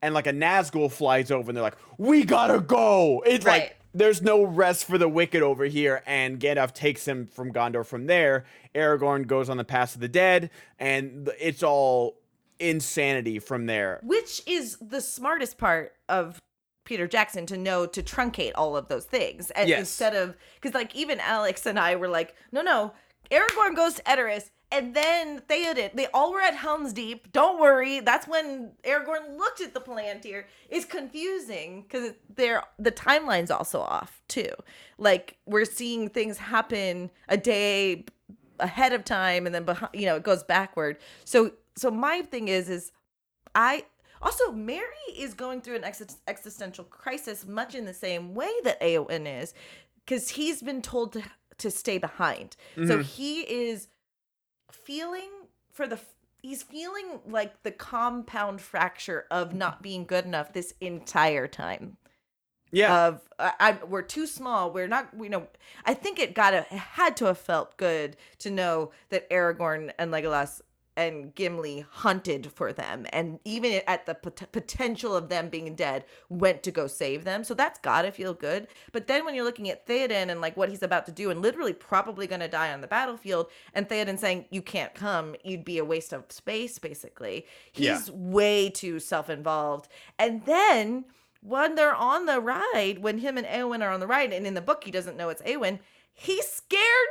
And like a Nazgul flies over, and they're like, "We gotta go!" It's Right. like there's no rest for the wicked over here, and Gandalf takes him from Gondor. From there, Aragorn goes on the Pass of the Dead, and it's all insanity from there. which is the smartest part of Peter Jackson to know to truncate all of those things. And Yes. instead of because like even Alex and I were like, no, no, Aragorn goes to Edoras. And then Theoden, they all were at Helm's Deep. Don't worry, that's when Aragorn looked at the Palantir. It's confusing because they're the timeline's also off too. Like we're seeing things happen a day ahead of time, and then behind, you know, it goes backward. So, so my thing is, is I also Merry is going through an ex- existential crisis, much in the same way that Eowyn is, because he's been told to to stay behind. So Mhm. he is feeling for the he's feeling like the compound fracture of not being good enough this entire time. Yeah, of I, I we're too small. We're not you know i think it got to had to have felt good to know that aragorn and legolas and Gimli hunted for them, and even at the pot- potential of them being dead, went to go save them. So that's gotta feel good. But then when you're looking at Theoden and like what he's about to do, and literally probably gonna die on the battlefield, and Theoden saying you can't come, you'd be a waste of space. Basically, he's Yeah. way too self-involved. And then when they're on the ride, when him and Eowyn are on the ride, and in the book he doesn't know it's Eowyn, he's scared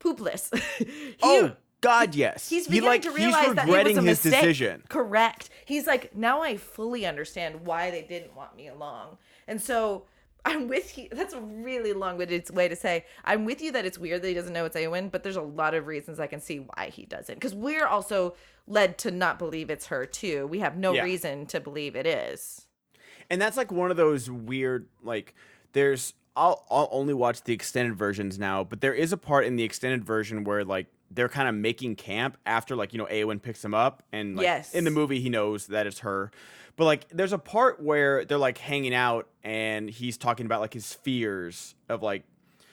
poopless. He- oh God, yes. He's he beginning like to realize that it was a his mistake. decision. Correct. He's like, now I fully understand why they didn't want me along. And so I'm with you. That's a really long-winded way to say I'm with you that it's weird that he doesn't know it's Eowyn, but there's a lot of reasons I can see why he doesn't. Because we're also led to not believe it's her too. We have no Yeah. reason to believe it is. and that's like one of those weird like there's I'll, I'll only watch the extended versions now but there is a part in the extended version where like they're kind of making camp after like you know Eowyn picks him up and like Yes. in the movie he knows that it's her but like there's a part where they're like hanging out and he's talking about like his fears of like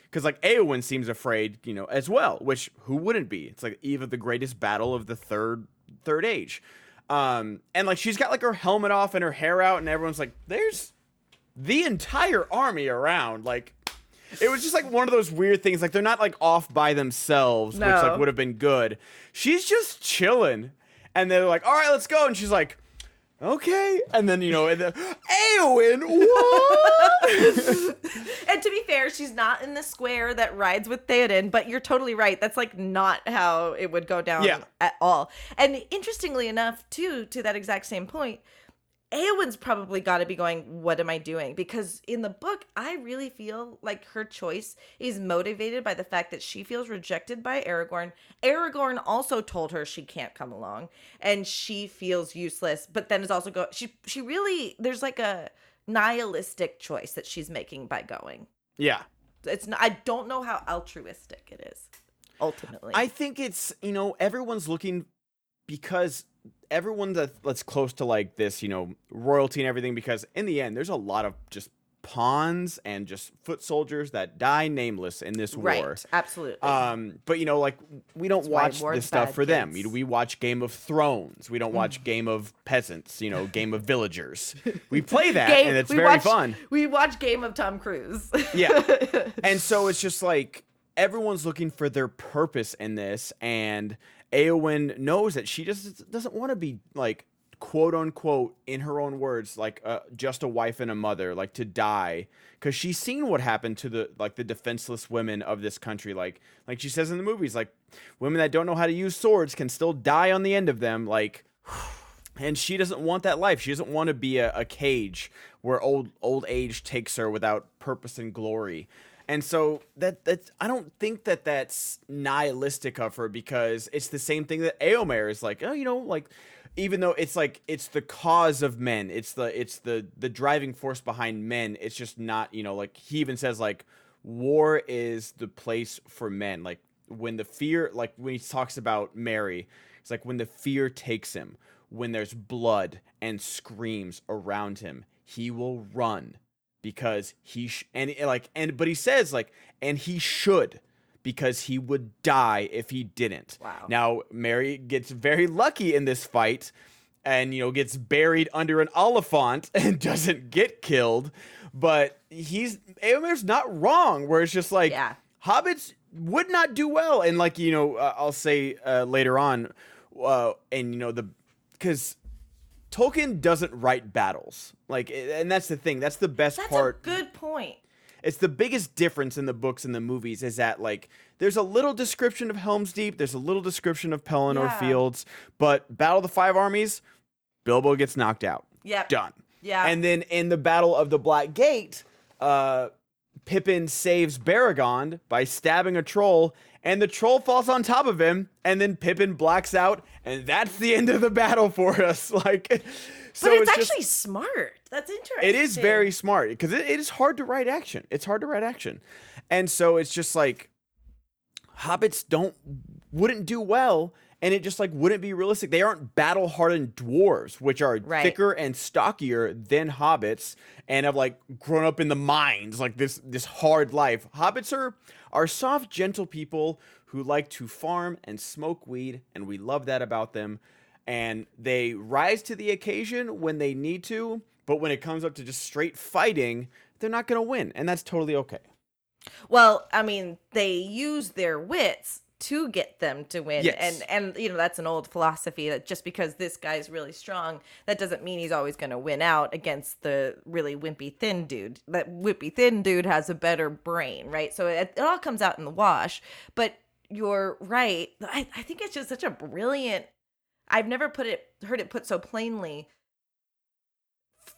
because like Eowyn seems afraid, you know, as well. Which who wouldn't be? It's like eve of the greatest battle of the third third age, um, and like she's got like her helmet off and her hair out, and everyone's like, "There's the entire army around." Like, it was just like one of those weird things. Like they're not like off by themselves, which like would have been good. She's just chilling, and they're like, "All right, let's go," and she's like. Okay, and then you know, and then Eowyn, what? And to be fair, she's not in the square that rides with Theoden, but you're totally right. That's like not how it would go down Yeah. at all. And interestingly enough, too, to that exact same point, Eowyn's probably got to be going, What am I doing? Because in the book, I really feel like her choice is motivated by the fact that she feels rejected by Aragorn. Aragorn also told her she can't come along, and she feels useless, but then is also go she she really there's like a nihilistic choice that she's making by going. yeah, It's not, I don't know how altruistic it is ultimately. I think it's you know everyone's looking because everyone that that's close to like this you know royalty and everything because in the end there's a lot of just pawns and just foot soldiers that die nameless in this right, war. absolutely. Um, but you know, like we don't why watch this stuff for them. You know, we watch Game of Thrones. We don't watch Game of Peasants. You know, Game of Villagers. We play that, Game- and it's very watch- fun. We watch Game of Tom Cruise. Yeah. and so it's just like everyone's looking for their purpose in this, and Eowyn knows that she just doesn't want to be like quote unquote in her own words like uh, just a wife and a mother like to die because she's seen what happened to the like the defenseless women of this country like like she says in the movies like women that don't know how to use swords can still die on the end of them like and she doesn't want that life. She doesn't want to be a, a cage where old old age takes her without purpose and glory. And so that that I don't think that that's nihilistic of her because it's the same thing that Eomer is like. Oh, you know, like even though it's like it's the cause of men, it's the it's the the driving force behind men. It's just not you know like he even says like war is the place for men. Like when the fear like when he talks about Merry, it's like when the fear takes him when there's blood and screams around him, he will run because he sh- and like and but he says like and he should because he would die if he didn't. Wow. Now Merry gets very lucky in this fight and you know gets buried under an oliphant and doesn't get killed, but he's Eomer's not wrong where it's just like Yeah. hobbits would not do well and like you know uh, I'll say uh, later on uh, and you know the because Tolkien doesn't write battles like and that's the thing that's the best part. That's part a good point. it's the biggest difference in the books and the movies is that like there's a little description of Helm's Deep, there's a little description of Pelennor Yeah. Fields, but Battle of the Five Armies, Bilbo gets knocked out. Yep. Done. Yeah. And then in the Battle of the Black Gate, uh Pippin saves Beregond by stabbing a troll, and the troll falls on top of him, and then Pippin blacks out, and that's the end of the battle for us. Like, so but it's, just- actually smart. That's interesting. it is very smart because it, it is hard to write action. It's hard to write action, and so it's just like hobbits don't wouldn't do well, and it just like wouldn't be realistic. They aren't battle hardened dwarves, which are Right. thicker and stockier than hobbits, and have like grown up in the mines, like this this hard life. Hobbits are are soft, gentle people who like to farm and smoke weed, and we love that about them. And they rise to the occasion when they need to, but when it comes up to just straight fighting, they're not going to win, and that's totally okay. Well, I mean, they use their wits to get them to win. Yes. And and you know, that's an old philosophy that just because this guy's really strong, that doesn't mean he's always going to win out against the really wimpy thin dude. That wimpy thin dude has a better brain, right? So it, it all comes out in the wash. But you're right. I, I think it's just such a brilliant I've never put it heard it put so plainly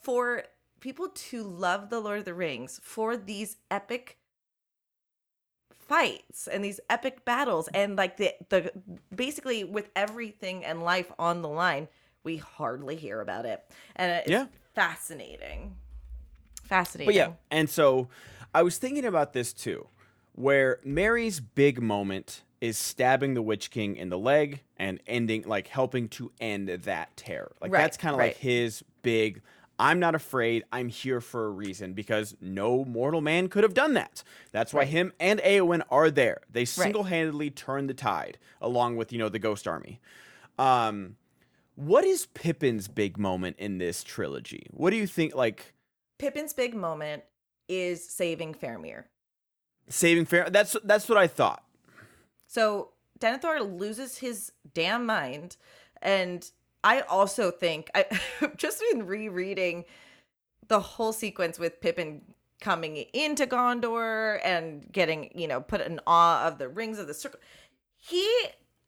for people to love the Lord of the Rings for these epic fights and these epic battles and like the the basically with everything and life on the line we hardly hear about it and it's Yeah. fascinating fascinating But yeah, and so I was thinking about this too, where Merry's big moment is stabbing the Witch King in the leg and ending, like helping to end that terror. Like Right, that's kind of right. like his big. I'm not afraid. I'm here for a reason because no mortal man could have done that. That's why Right. him and Eowyn are there. They single-handedly turn the tide, along with you know the Ghost Army. Um, what is Pippin's big moment in this trilogy? What do you think? Like Pippin's big moment is saving Faramir saving fair. That's that's what I thought. So Denethor loses his damn mind, and I also think I just been rereading the whole sequence with Pippin coming into Gondor and getting you know put in awe of the rings of the circle. He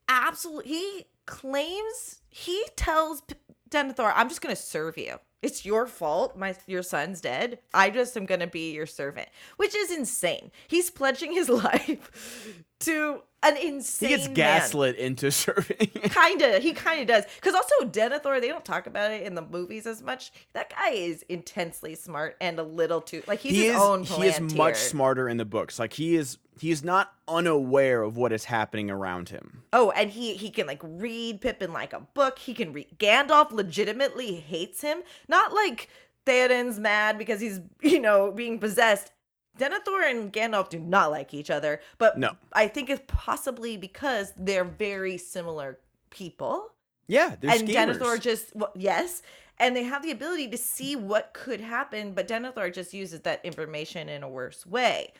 absolutely he claims he tells P- Denethor, "I'm just going to serve you." It's your fault. My your son's dead. I just am going to be your servant, which is insane. He's pledging his life to an insane He gets man. gaslit into serving. Kinda, he kind of does. Because also Denethor, they don't talk about it in the movies as much. That guy is intensely smart and a little too like he's he his is own. he is much smarter in the books. Like he is he is not unaware of what is happening around him. Oh, and he he can like read Pippin like a book. He can read. Gandalf legitimately hates him. Not like Theoden's mad because he's you know being possessed. Denethor and Gandalf do not like each other, but No. I think it's possibly because they're very similar people. Yeah, they're and schemers. Denethor just well, yes, and they have the ability to see what could happen, but Denethor just uses that information in a worse way.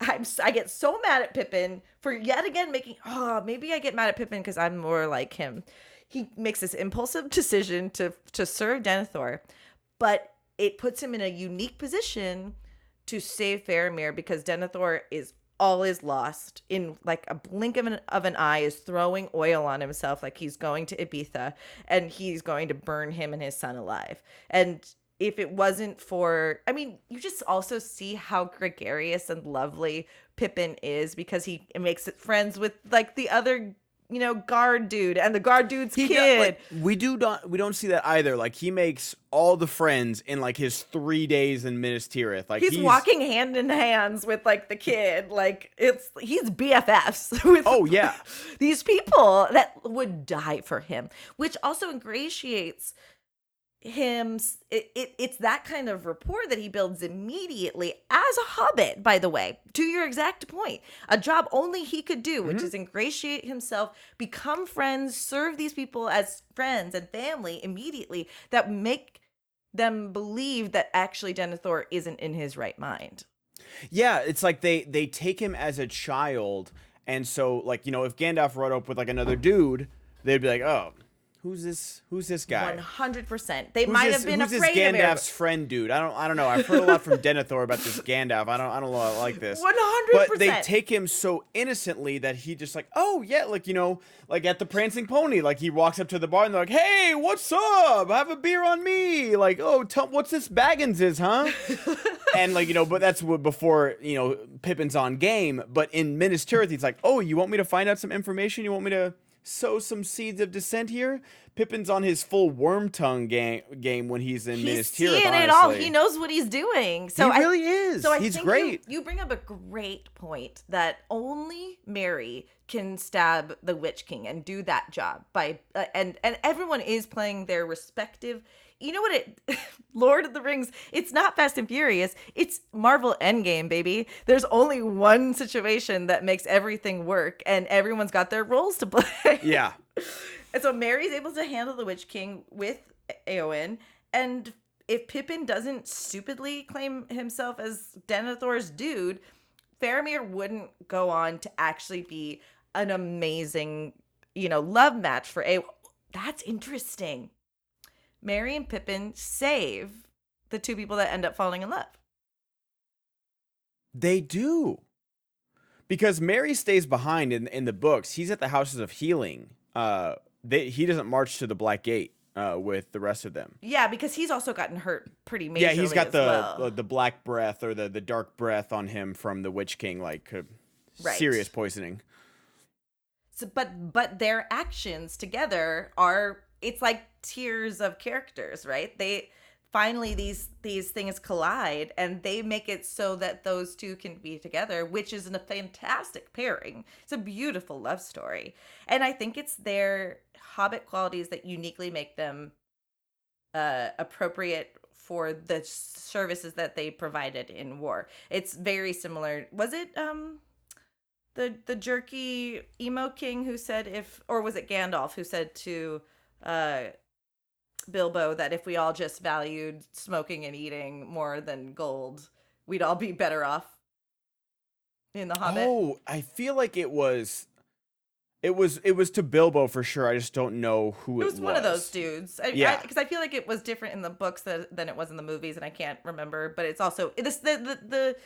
I'm I get so mad at Pippin for yet again making oh maybe I get mad at Pippin because I'm more like him. He makes this impulsive decision to to serve Denethor, but it puts him in a unique position to save Faramir because Denethor is all is lost in like a blink of an, of an eye is throwing oil on himself like he's going to Ibiza and he's going to burn him and his son alive. And if it wasn't for I mean, you just also see how gregarious and lovely Pippin is because he makes it friends with like the other you know guard dude and the guard dude's He got, kid. like, we do not we don't see that either. Like he makes all the friends in like his three days in Minas Tirith. Like he's, walking hand in hands with like the kid like it's he's bffs with Oh yeah. these people that would die for him which also ingratiates him it, it, it's that kind of rapport that he builds immediately as a hobbit by the way to your exact point. A job only he could do which mm-hmm. is ingratiate himself become friends serve these people as friends and family immediately that make them believe that actually denethor isn't in his right mind. Yeah, it's like they they take him as a child, and so like you know if Gandalf rode up with like another dude, they'd be like, oh, who's this? Who's this guy? 100% they Who's might this, have been who's afraid this of him Gandalf's friend, dude? I don't, I don't know. I've heard a lot from Denethor about this Gandalf. I don't, I don't know, I like this. 100%. But they take him so innocently that he just like, oh yeah, like you know, like at the Prancing Pony, like he walks up to the bar and they're like, hey, what's up? Have a beer on me. Like, oh, tell, what's this Baggins is, huh? and like you know, but that's before you know Pippin's on game. But in Minas Tirith, he's like, oh, you want me to find out some information? You want me to sow some seeds of dissent here? Pippin's on his full worm tongue game game when he's in Minas he's Tirith. seeing it all. He knows what he's doing. So He I- really is. So I He's think great. You, you bring up a great point that only Merry can stab the Witch King and do that job by uh, and and everyone is playing their respective you know what it Lord of the Rings it's not Fast and Furious it's Marvel Endgame baby there's only one situation that makes everything work and everyone's got their roles to play Yeah. and so Merry's able to handle the Witch King with Eowyn and if Pippin doesn't stupidly claim himself as Denethor's dude Faramir wouldn't go on to actually be an amazing, you know, love match for a. That's interesting. Merry and Pippin save the two people that end up falling in love. They do. Because Merry stays behind in in the books. He's at the houses of healing. Uh they, he doesn't march to the Black Gate uh, with the rest of them. Yeah, because he's also gotten hurt pretty majorly. yeah, he's got the, well. the the black breath or the the dark breath on him from the Witch King, like uh, Right. serious poisoning. So, but but their actions together are it's like tiers of characters, right? They finally these these things collide and they make it so that those two can be together, which is a fantastic pairing. It's a beautiful love story. And I think it's their hobbit qualities that uniquely make them uh appropriate for the services that they provided in war. It's very similar. Was it um the the jerky emo king who said if or was it Gandalf who said to uh Bilbo that if we all just valued smoking and eating more than gold, we'd all be better off in the Hobbit. Oh, I feel like it was it was it was to Bilbo for sure. I just don't know who it was. it was, one of those dudes. I, Yeah. because I, feel like it was different in the books than, than it was in the movies, and I can't remember. But it's also this the the the.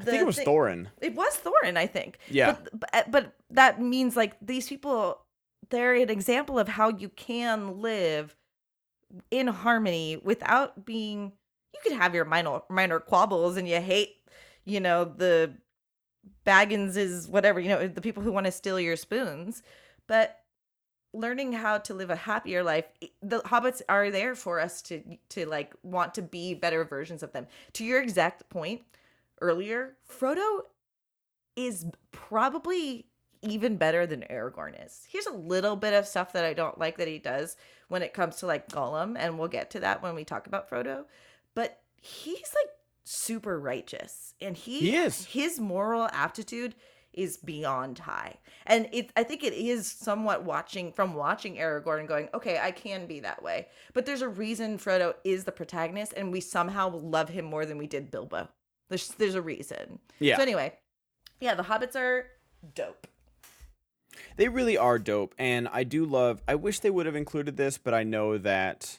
I think it was Thorin. It was Thorin, I think. Yeah. But, but but that means like these people, they're an example of how you can live in harmony without being. You could have your minor minor quabbles, and you hate, you know, the Baggins is whatever you know the people who want to steal your spoons, but learning how to live a happier life the hobbits are there for us to to like want to be better versions of them to your exact point earlier, Frodo is probably even better than Aragorn is. Here's a little bit of stuff that I don't like that he does when it comes to like Gollum, and we'll get to that when we talk about Frodo. But he's like super righteous, and he, He is. his moral aptitude is beyond high. And it I think it is somewhat watching from watching Aragorn and going, okay, I can be that way. But there's a reason Frodo is the protagonist and we somehow love him more than we did Bilbo. There's there's a reason. Yeah. So anyway, yeah, the hobbits are dope. They really are dope, and I do love. I wish they would have included this, but I know that,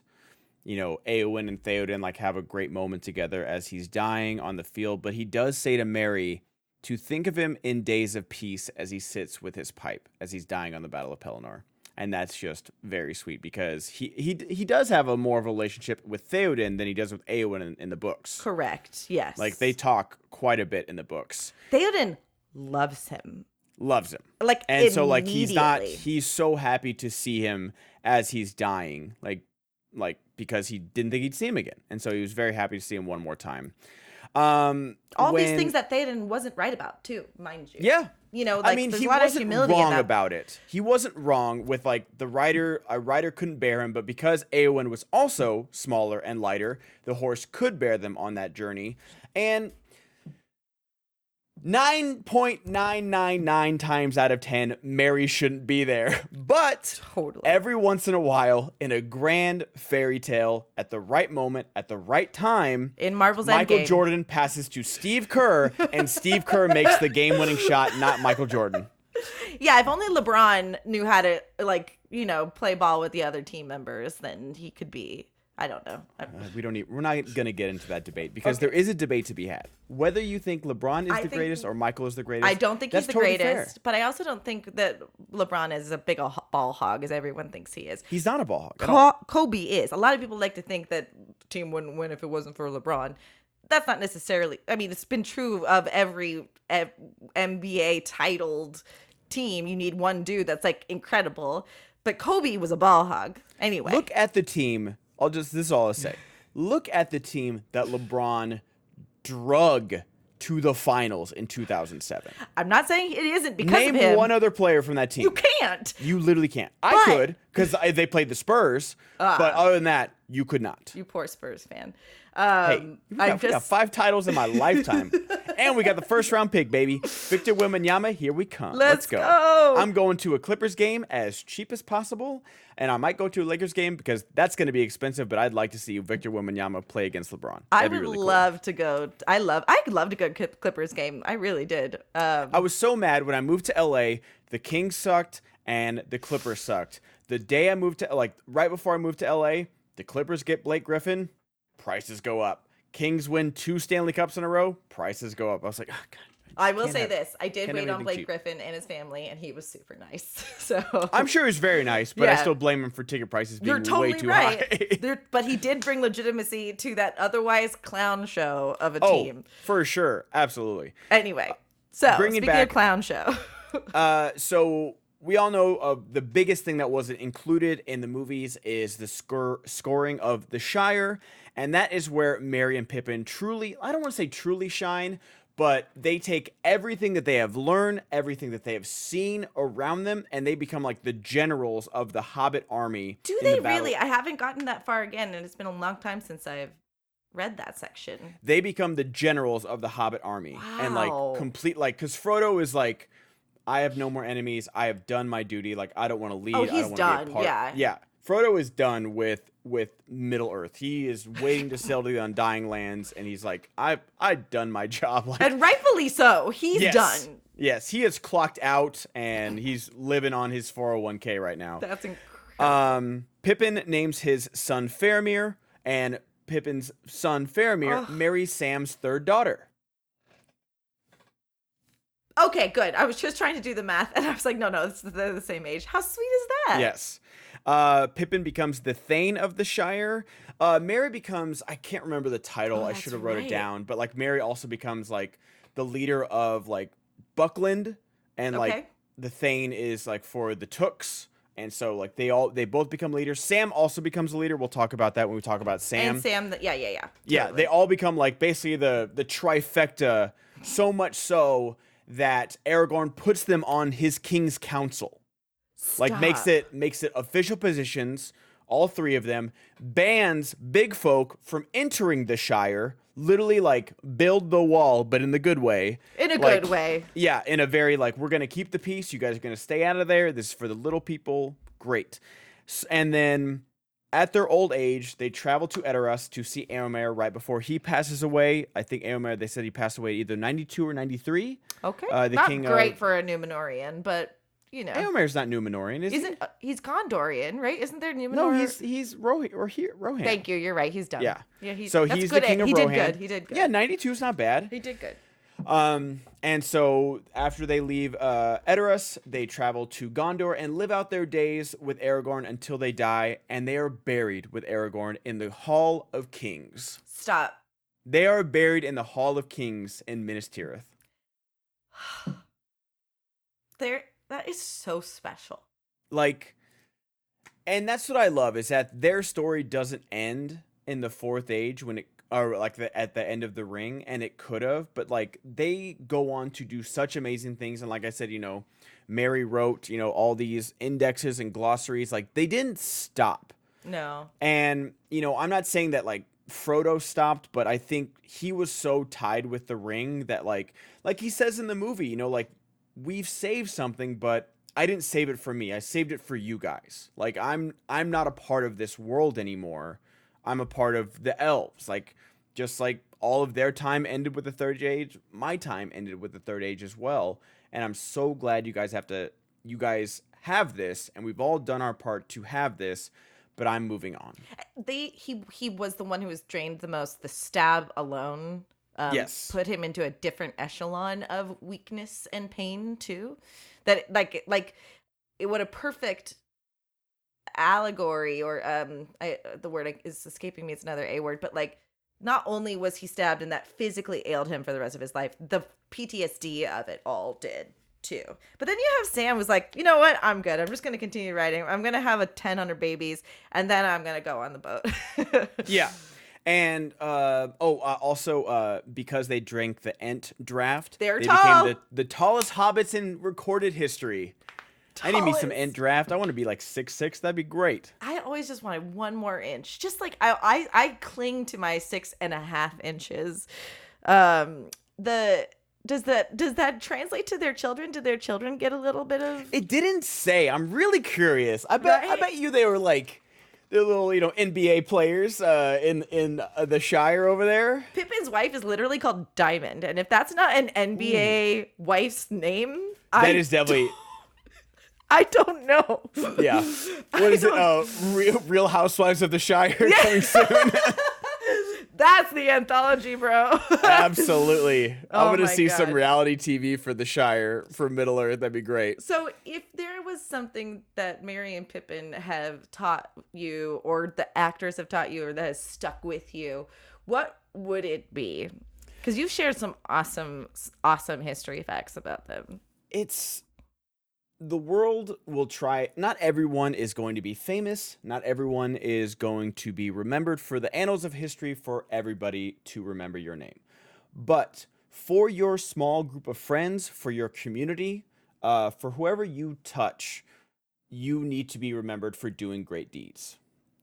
you know, Eowyn and Theoden like have a great moment together as he's dying on the field. But he does say to Merry to think of him in days of peace as he sits with his pipe as he's dying on the Battle of Pelennor, and that's just very sweet because he he he does have a more of a relationship with Theoden than he does with Eowyn in, in the books. Correct. Yes. Like they talk quite a bit in the books. Theoden loves him. Loves him. Like and so like he's not he's so happy to see him as he's dying like like because he didn't think he'd see him again and so he was very happy to see him one more time um all these things that Theoden wasn't right about too, mind you. yeah You know, like I mean, he wasn't humility wrong about it. He wasn't wrong with like the rider. A rider couldn't bear him, but because Eowyn was also smaller and lighter, the horse could bear them on that journey. And nine point nine nine nine times out of ten, Merry shouldn't be there. But Totally. every once in a while, in a grand fairy tale, at the right moment, at the right time, in Marvel's Michael Endgame. Jordan passes to Steve Kerr, and Steve Kerr makes the game-winning shot, not Michael Jordan. Yeah, if only LeBron knew how to like, you know, play ball with the other team members, then he could be. I don't know. Uh, we don't need. We're not going to get into that debate because there is a debate to be had. Whether you think LeBron is I the greatest or Michael is the greatest, I don't think that's he's the totally fair. greatest, but I also don't think that LeBron is as big a ho- ball hog as everyone thinks he is. He's not a ball hog. Co- Kobe is. A lot of people like to think that team wouldn't win if it wasn't for LeBron. That's not necessarily. I mean, it's been true of every ev- NBA titled team. You need one dude that's like incredible, but Kobe was a ball hog anyway. Look at the team. I'll just. This is all I'll say. Look at the team that LeBron drug to the finals in 2007. I'm not saying it isn't because Name of him. one other player from that team. you can't. You literally can't. I But- could because they played the Spurs, but ah. other than that, you could not. You poor Spurs fan. Hey, Um, I'm got, we got five titles in my lifetime, and we got the first round pick, baby. Victor Wembanyama, here we come. Let's go. go. I'm going to a Clippers game as cheap as possible, and I might go to a Lakers game because that's going to be expensive. But I'd like to see Victor Wembanyama play against LeBron. I That'd would be really cool. love to go. I love. I love to go to Clippers game. I really did. Um, I was so mad when I moved to LA. The Kings sucked and the Clippers sucked. The day I moved to like right before I moved to LA, the Clippers get Blake Griffin, prices go up. Kings win two Stanley Cups in a row, prices go up. I was like, oh, God. I will say have- this: I did wait on Blake cheap. Griffin and his family, and he was super nice. So I'm sure he's very nice, but I still blame him for ticket prices being you're totally way too right. high. But he did bring legitimacy to that otherwise clown show of a oh, team. for sure, absolutely. Anyway, so bring speaking back- of clown show, Uh, so we all know of the biggest thing that wasn't included in the movies is the Scouring of the Shire, and that is where Merry and Pippin truly I don't want to say truly shine, but they take everything that they have learned, everything that they have seen around them, and they become like the generals of the Hobbit army. do in the they really? I haven't gotten that far again, and it's been a long time since I've read that section. they become the generals of the Hobbit army and like complete like because Frodo is like, I have no more enemies. I have done my duty. Like I don't want to lead. Oh, I he's don't wanna be a done, part. yeah. yeah. Frodo is done with with Middle Earth. He is waiting to sail to the Undying Lands, and he's like, I I've done my job. Like And rightfully so. He's yes, done. Yes, he is clocked out, and he's living on his 401k right now. That's incredible. Um, Pippin names his son Faramir, and Pippin's son Faramir Ugh. marries Sam's third daughter. Okay, good. I was just trying to do the math, and I was like, no, no, it's, they're the same age. How sweet is that? Yes. Uh, Pippin becomes the Thane of the Shire. Uh, Merry becomes I can't remember the title. Oh, I should have wrote right. it down. But like Merry also becomes like the leader of like Buckland, and Okay. like the Thane is like for the Tooks. And so like they all they both become leaders. Sam also becomes a leader. We'll talk about that when we talk about Sam. And Sam, the, yeah, yeah, yeah. Yeah, they all become like basically the the trifecta. So much so that Aragorn puts them on his king's council. Like makes it makes it official positions all three of them bans big folk from entering the shire literally like build the wall but in the good way. In a Like, good way. yeah in a very like we're gonna keep the peace you guys are gonna stay out of there this is for the little people great. And then at their old age they travel to Edoras to see Éomer right before he passes away I think Éomer they said he passed away either 92 or 93 Okay, uh, the not king great of- for a Numenorean, but you know, Éomer's not Numenorean is he? isn't uh, he's Gondorian, right? Isn't there Numenor? No, he's he's Rohan or here Rohan. Thank you. You're right. He's done. Yeah. yeah. He's, So he's good. the king of he Rohan. did good. He did good. Yeah, 92 is not bad. he did good. Um, and so after they leave uh, Edoras, they travel to Gondor and live out their days with Aragorn until they die, and they are buried with Aragorn in the Hall of Kings. Stop. They are buried in the Hall of Kings in Minas Tirith. There. That is so special. Like, and that's what I love is that their story doesn't end in the fourth age when it or like the, at the end of the ring and it could have but like they go on to do such amazing things and like i said you know merry wrote you know all these indexes and glossaries like they didn't stop. No. and you know i'm not saying that like frodo stopped but i think he was so tied with the ring that like like he says in the movie you know like we've saved something but i didn't save it for me. I saved it for you guys. Like i'm i'm not a part of this world anymore i'm a part of the elves like just like all of their time ended with the third age my time ended with the third age as well and i'm so glad you guys have to you guys have this and we've all done our part to have this but i'm moving on They he he was the one who was drained the most. The stab alone. Um, Yes. Put him into a different echelon of weakness and pain too. That like like it what a perfect allegory or um I the word is escaping me it's another a word but like not only was he stabbed and that physically ailed him for the rest of his life the PTSD of it all did too. But then you have Sam was like you know what? I'm good. I'm just going to continue writing. I'm going to have a 10 under babies and then I'm going to go on the boat. Yeah. And uh, oh, uh, also uh, because they drank the Ent draft, They're they tall. became the, the tallest hobbits in recorded history. I need me some Tallest. Draft. I want to be like six six. That'd be great. I always just wanted one more inch. Just like I, I, I cling to my six and a half inches. Um, the does that does that translate to their children? Did their children get a little bit of? It didn't say. I'm really curious. I bet. I bet you they were like, they're little, you know, NBA players uh, in in uh, the Shire over there. Pippin's wife is literally called Diamond, and if that's not an NBA wife's name, That I, is definitely. I don't know. Yeah. What is it? Uh, Real, Real Housewives of the Shire coming soon. That's the anthology, bro. Absolutely. Oh I'm gonna my see some reality TV for the Shire for Middle Earth. That'd be great. So, if there was something that Merry and Pippin have taught you, or the actors have taught you, or that has stuck with you, what would it be? Because you've shared some awesome, awesome history facts about them. It's the world will try. Not everyone is going to be famous. Not everyone is going to be remembered for the annals of history for everybody to remember your name. But for your small group of friends, for your community, uh, for whoever you touch, you need to be remembered for doing great deeds.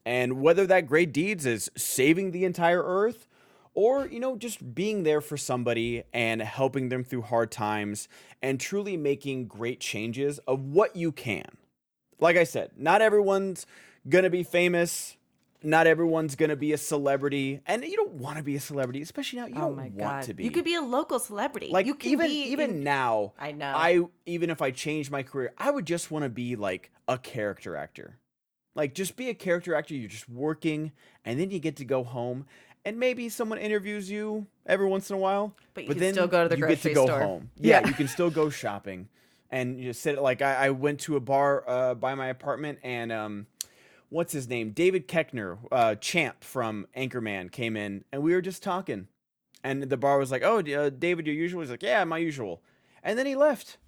And whether that great deeds is saving the entire earth or, you know, just being there for somebody and helping them through hard times and truly making great changes of what you can. Like I said, not everyone's to be famous. Not everyone's to be a celebrity. And you don't want to be a celebrity, especially now. You oh don't want god, to be. you could be a local celebrity. like you can even even in- now I know. i even if i changed my career i would just want to be like a character actor like just be a character actor you're just working and then you get to go home and maybe someone interviews you every once in a while But you can still go to the you get to grocery go store. home yeah, Yeah. you can still go shopping and you sit like i, I went to a bar uh, by my apartment and um what's his name david koechner uh, champ from anchorman came in and we were just talking and the bar was like, "Oh, uh, David, your usual." He's like, "Yeah, my usual." And then he left.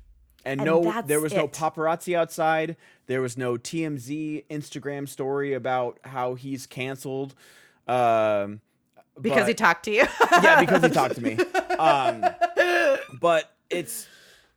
And, And no, that's there was no it. paparazzi outside. There was no TMZ Instagram story about how he's canceled. Um, because he talked to you. yeah, because he talked to me. Um, but it's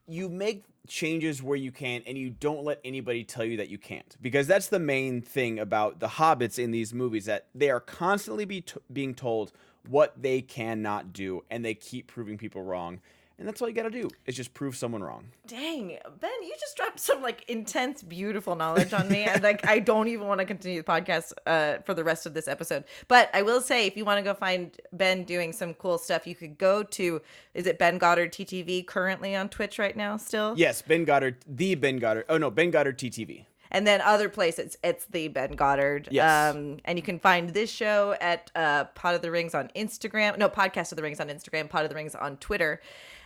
you make changes where you can, and you don't let anybody tell you that you can't, because that's the main thing about the hobbits in these movies that they are constantly be t- being told what they cannot do, and they keep proving people wrong. And that's all you got to do is just prove someone wrong. Dang, Ben, you just dropped some like intense, beautiful knowledge on me, and like I don't even want to continue the podcast uh, for the rest of this episode. But I will say, if you want to go find Ben doing some cool stuff, you could go to is it Ben Goddard TTV currently on Twitch right now still? Yes, Ben Goddard, the Ben Goddard. Oh no, Ben Goddard TTV. And then other places, it's the Ben Goddard. Yes. Um, and you can find this show at uh, Pod of the Rings on Instagram. No, Podcast of the Rings on Instagram, Pod of the Rings on Twitter.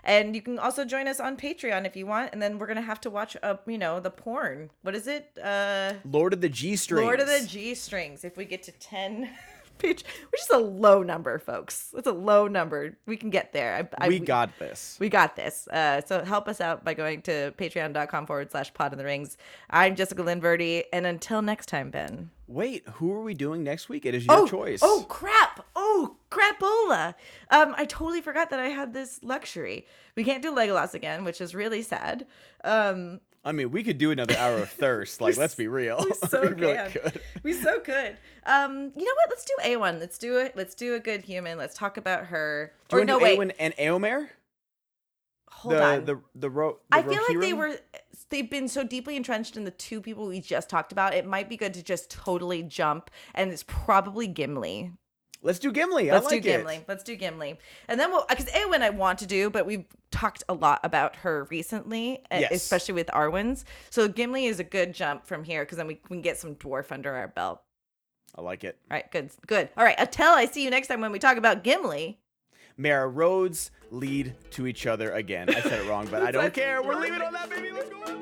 And you can also join us on Patreon if you want. And then we're gonna have to watch up, you know, the porn. What is it? Uh, Lord of the G Strings. Lord of the G Strings. If we get to ten. Page, which is a low number, folks. It's a low number. We can get there. I, I, We got this. we got this. Uh, so help us out by going to patreon.com forward slash pod in the rings. I'm Jessica Lynn Verdi. And until next time, Ben. Wait, who are we doing next week? It is your oh, choice. Oh, crap. Oh, crapola. Um, I totally forgot that I had this luxury. We can't do Legolas again, which is really sad. Um, I mean, we could do another hour of thirst. Like, let's be real. we so we really can. could. We so could. Um, you know what? Let's do Eowyn. Let's do it. Let's do a good human. Let's talk about her. Do or no, wait. do Eowyn and Eomer? Hold the, on. The the ro- I feel like they were they've been so deeply entrenched in the two people we just talked about. It might be good to just totally jump, and it's probably Gimli. Let's do Gimli. Let's I like do Gimli. It. Let's do Gimli, and then we'll uh, because Eowyn I want to do, but we've talked a lot about her recently, e- Yes. especially with Arwen's. So Gimli is a good jump from here because then we can get some dwarf under our belt. I like it. All right, good, good. All right, until I see you next time when we talk about Gimli. May our roads lead to each other again. I said it wrong, but I don't care. We're leaving on that, baby. Let's go.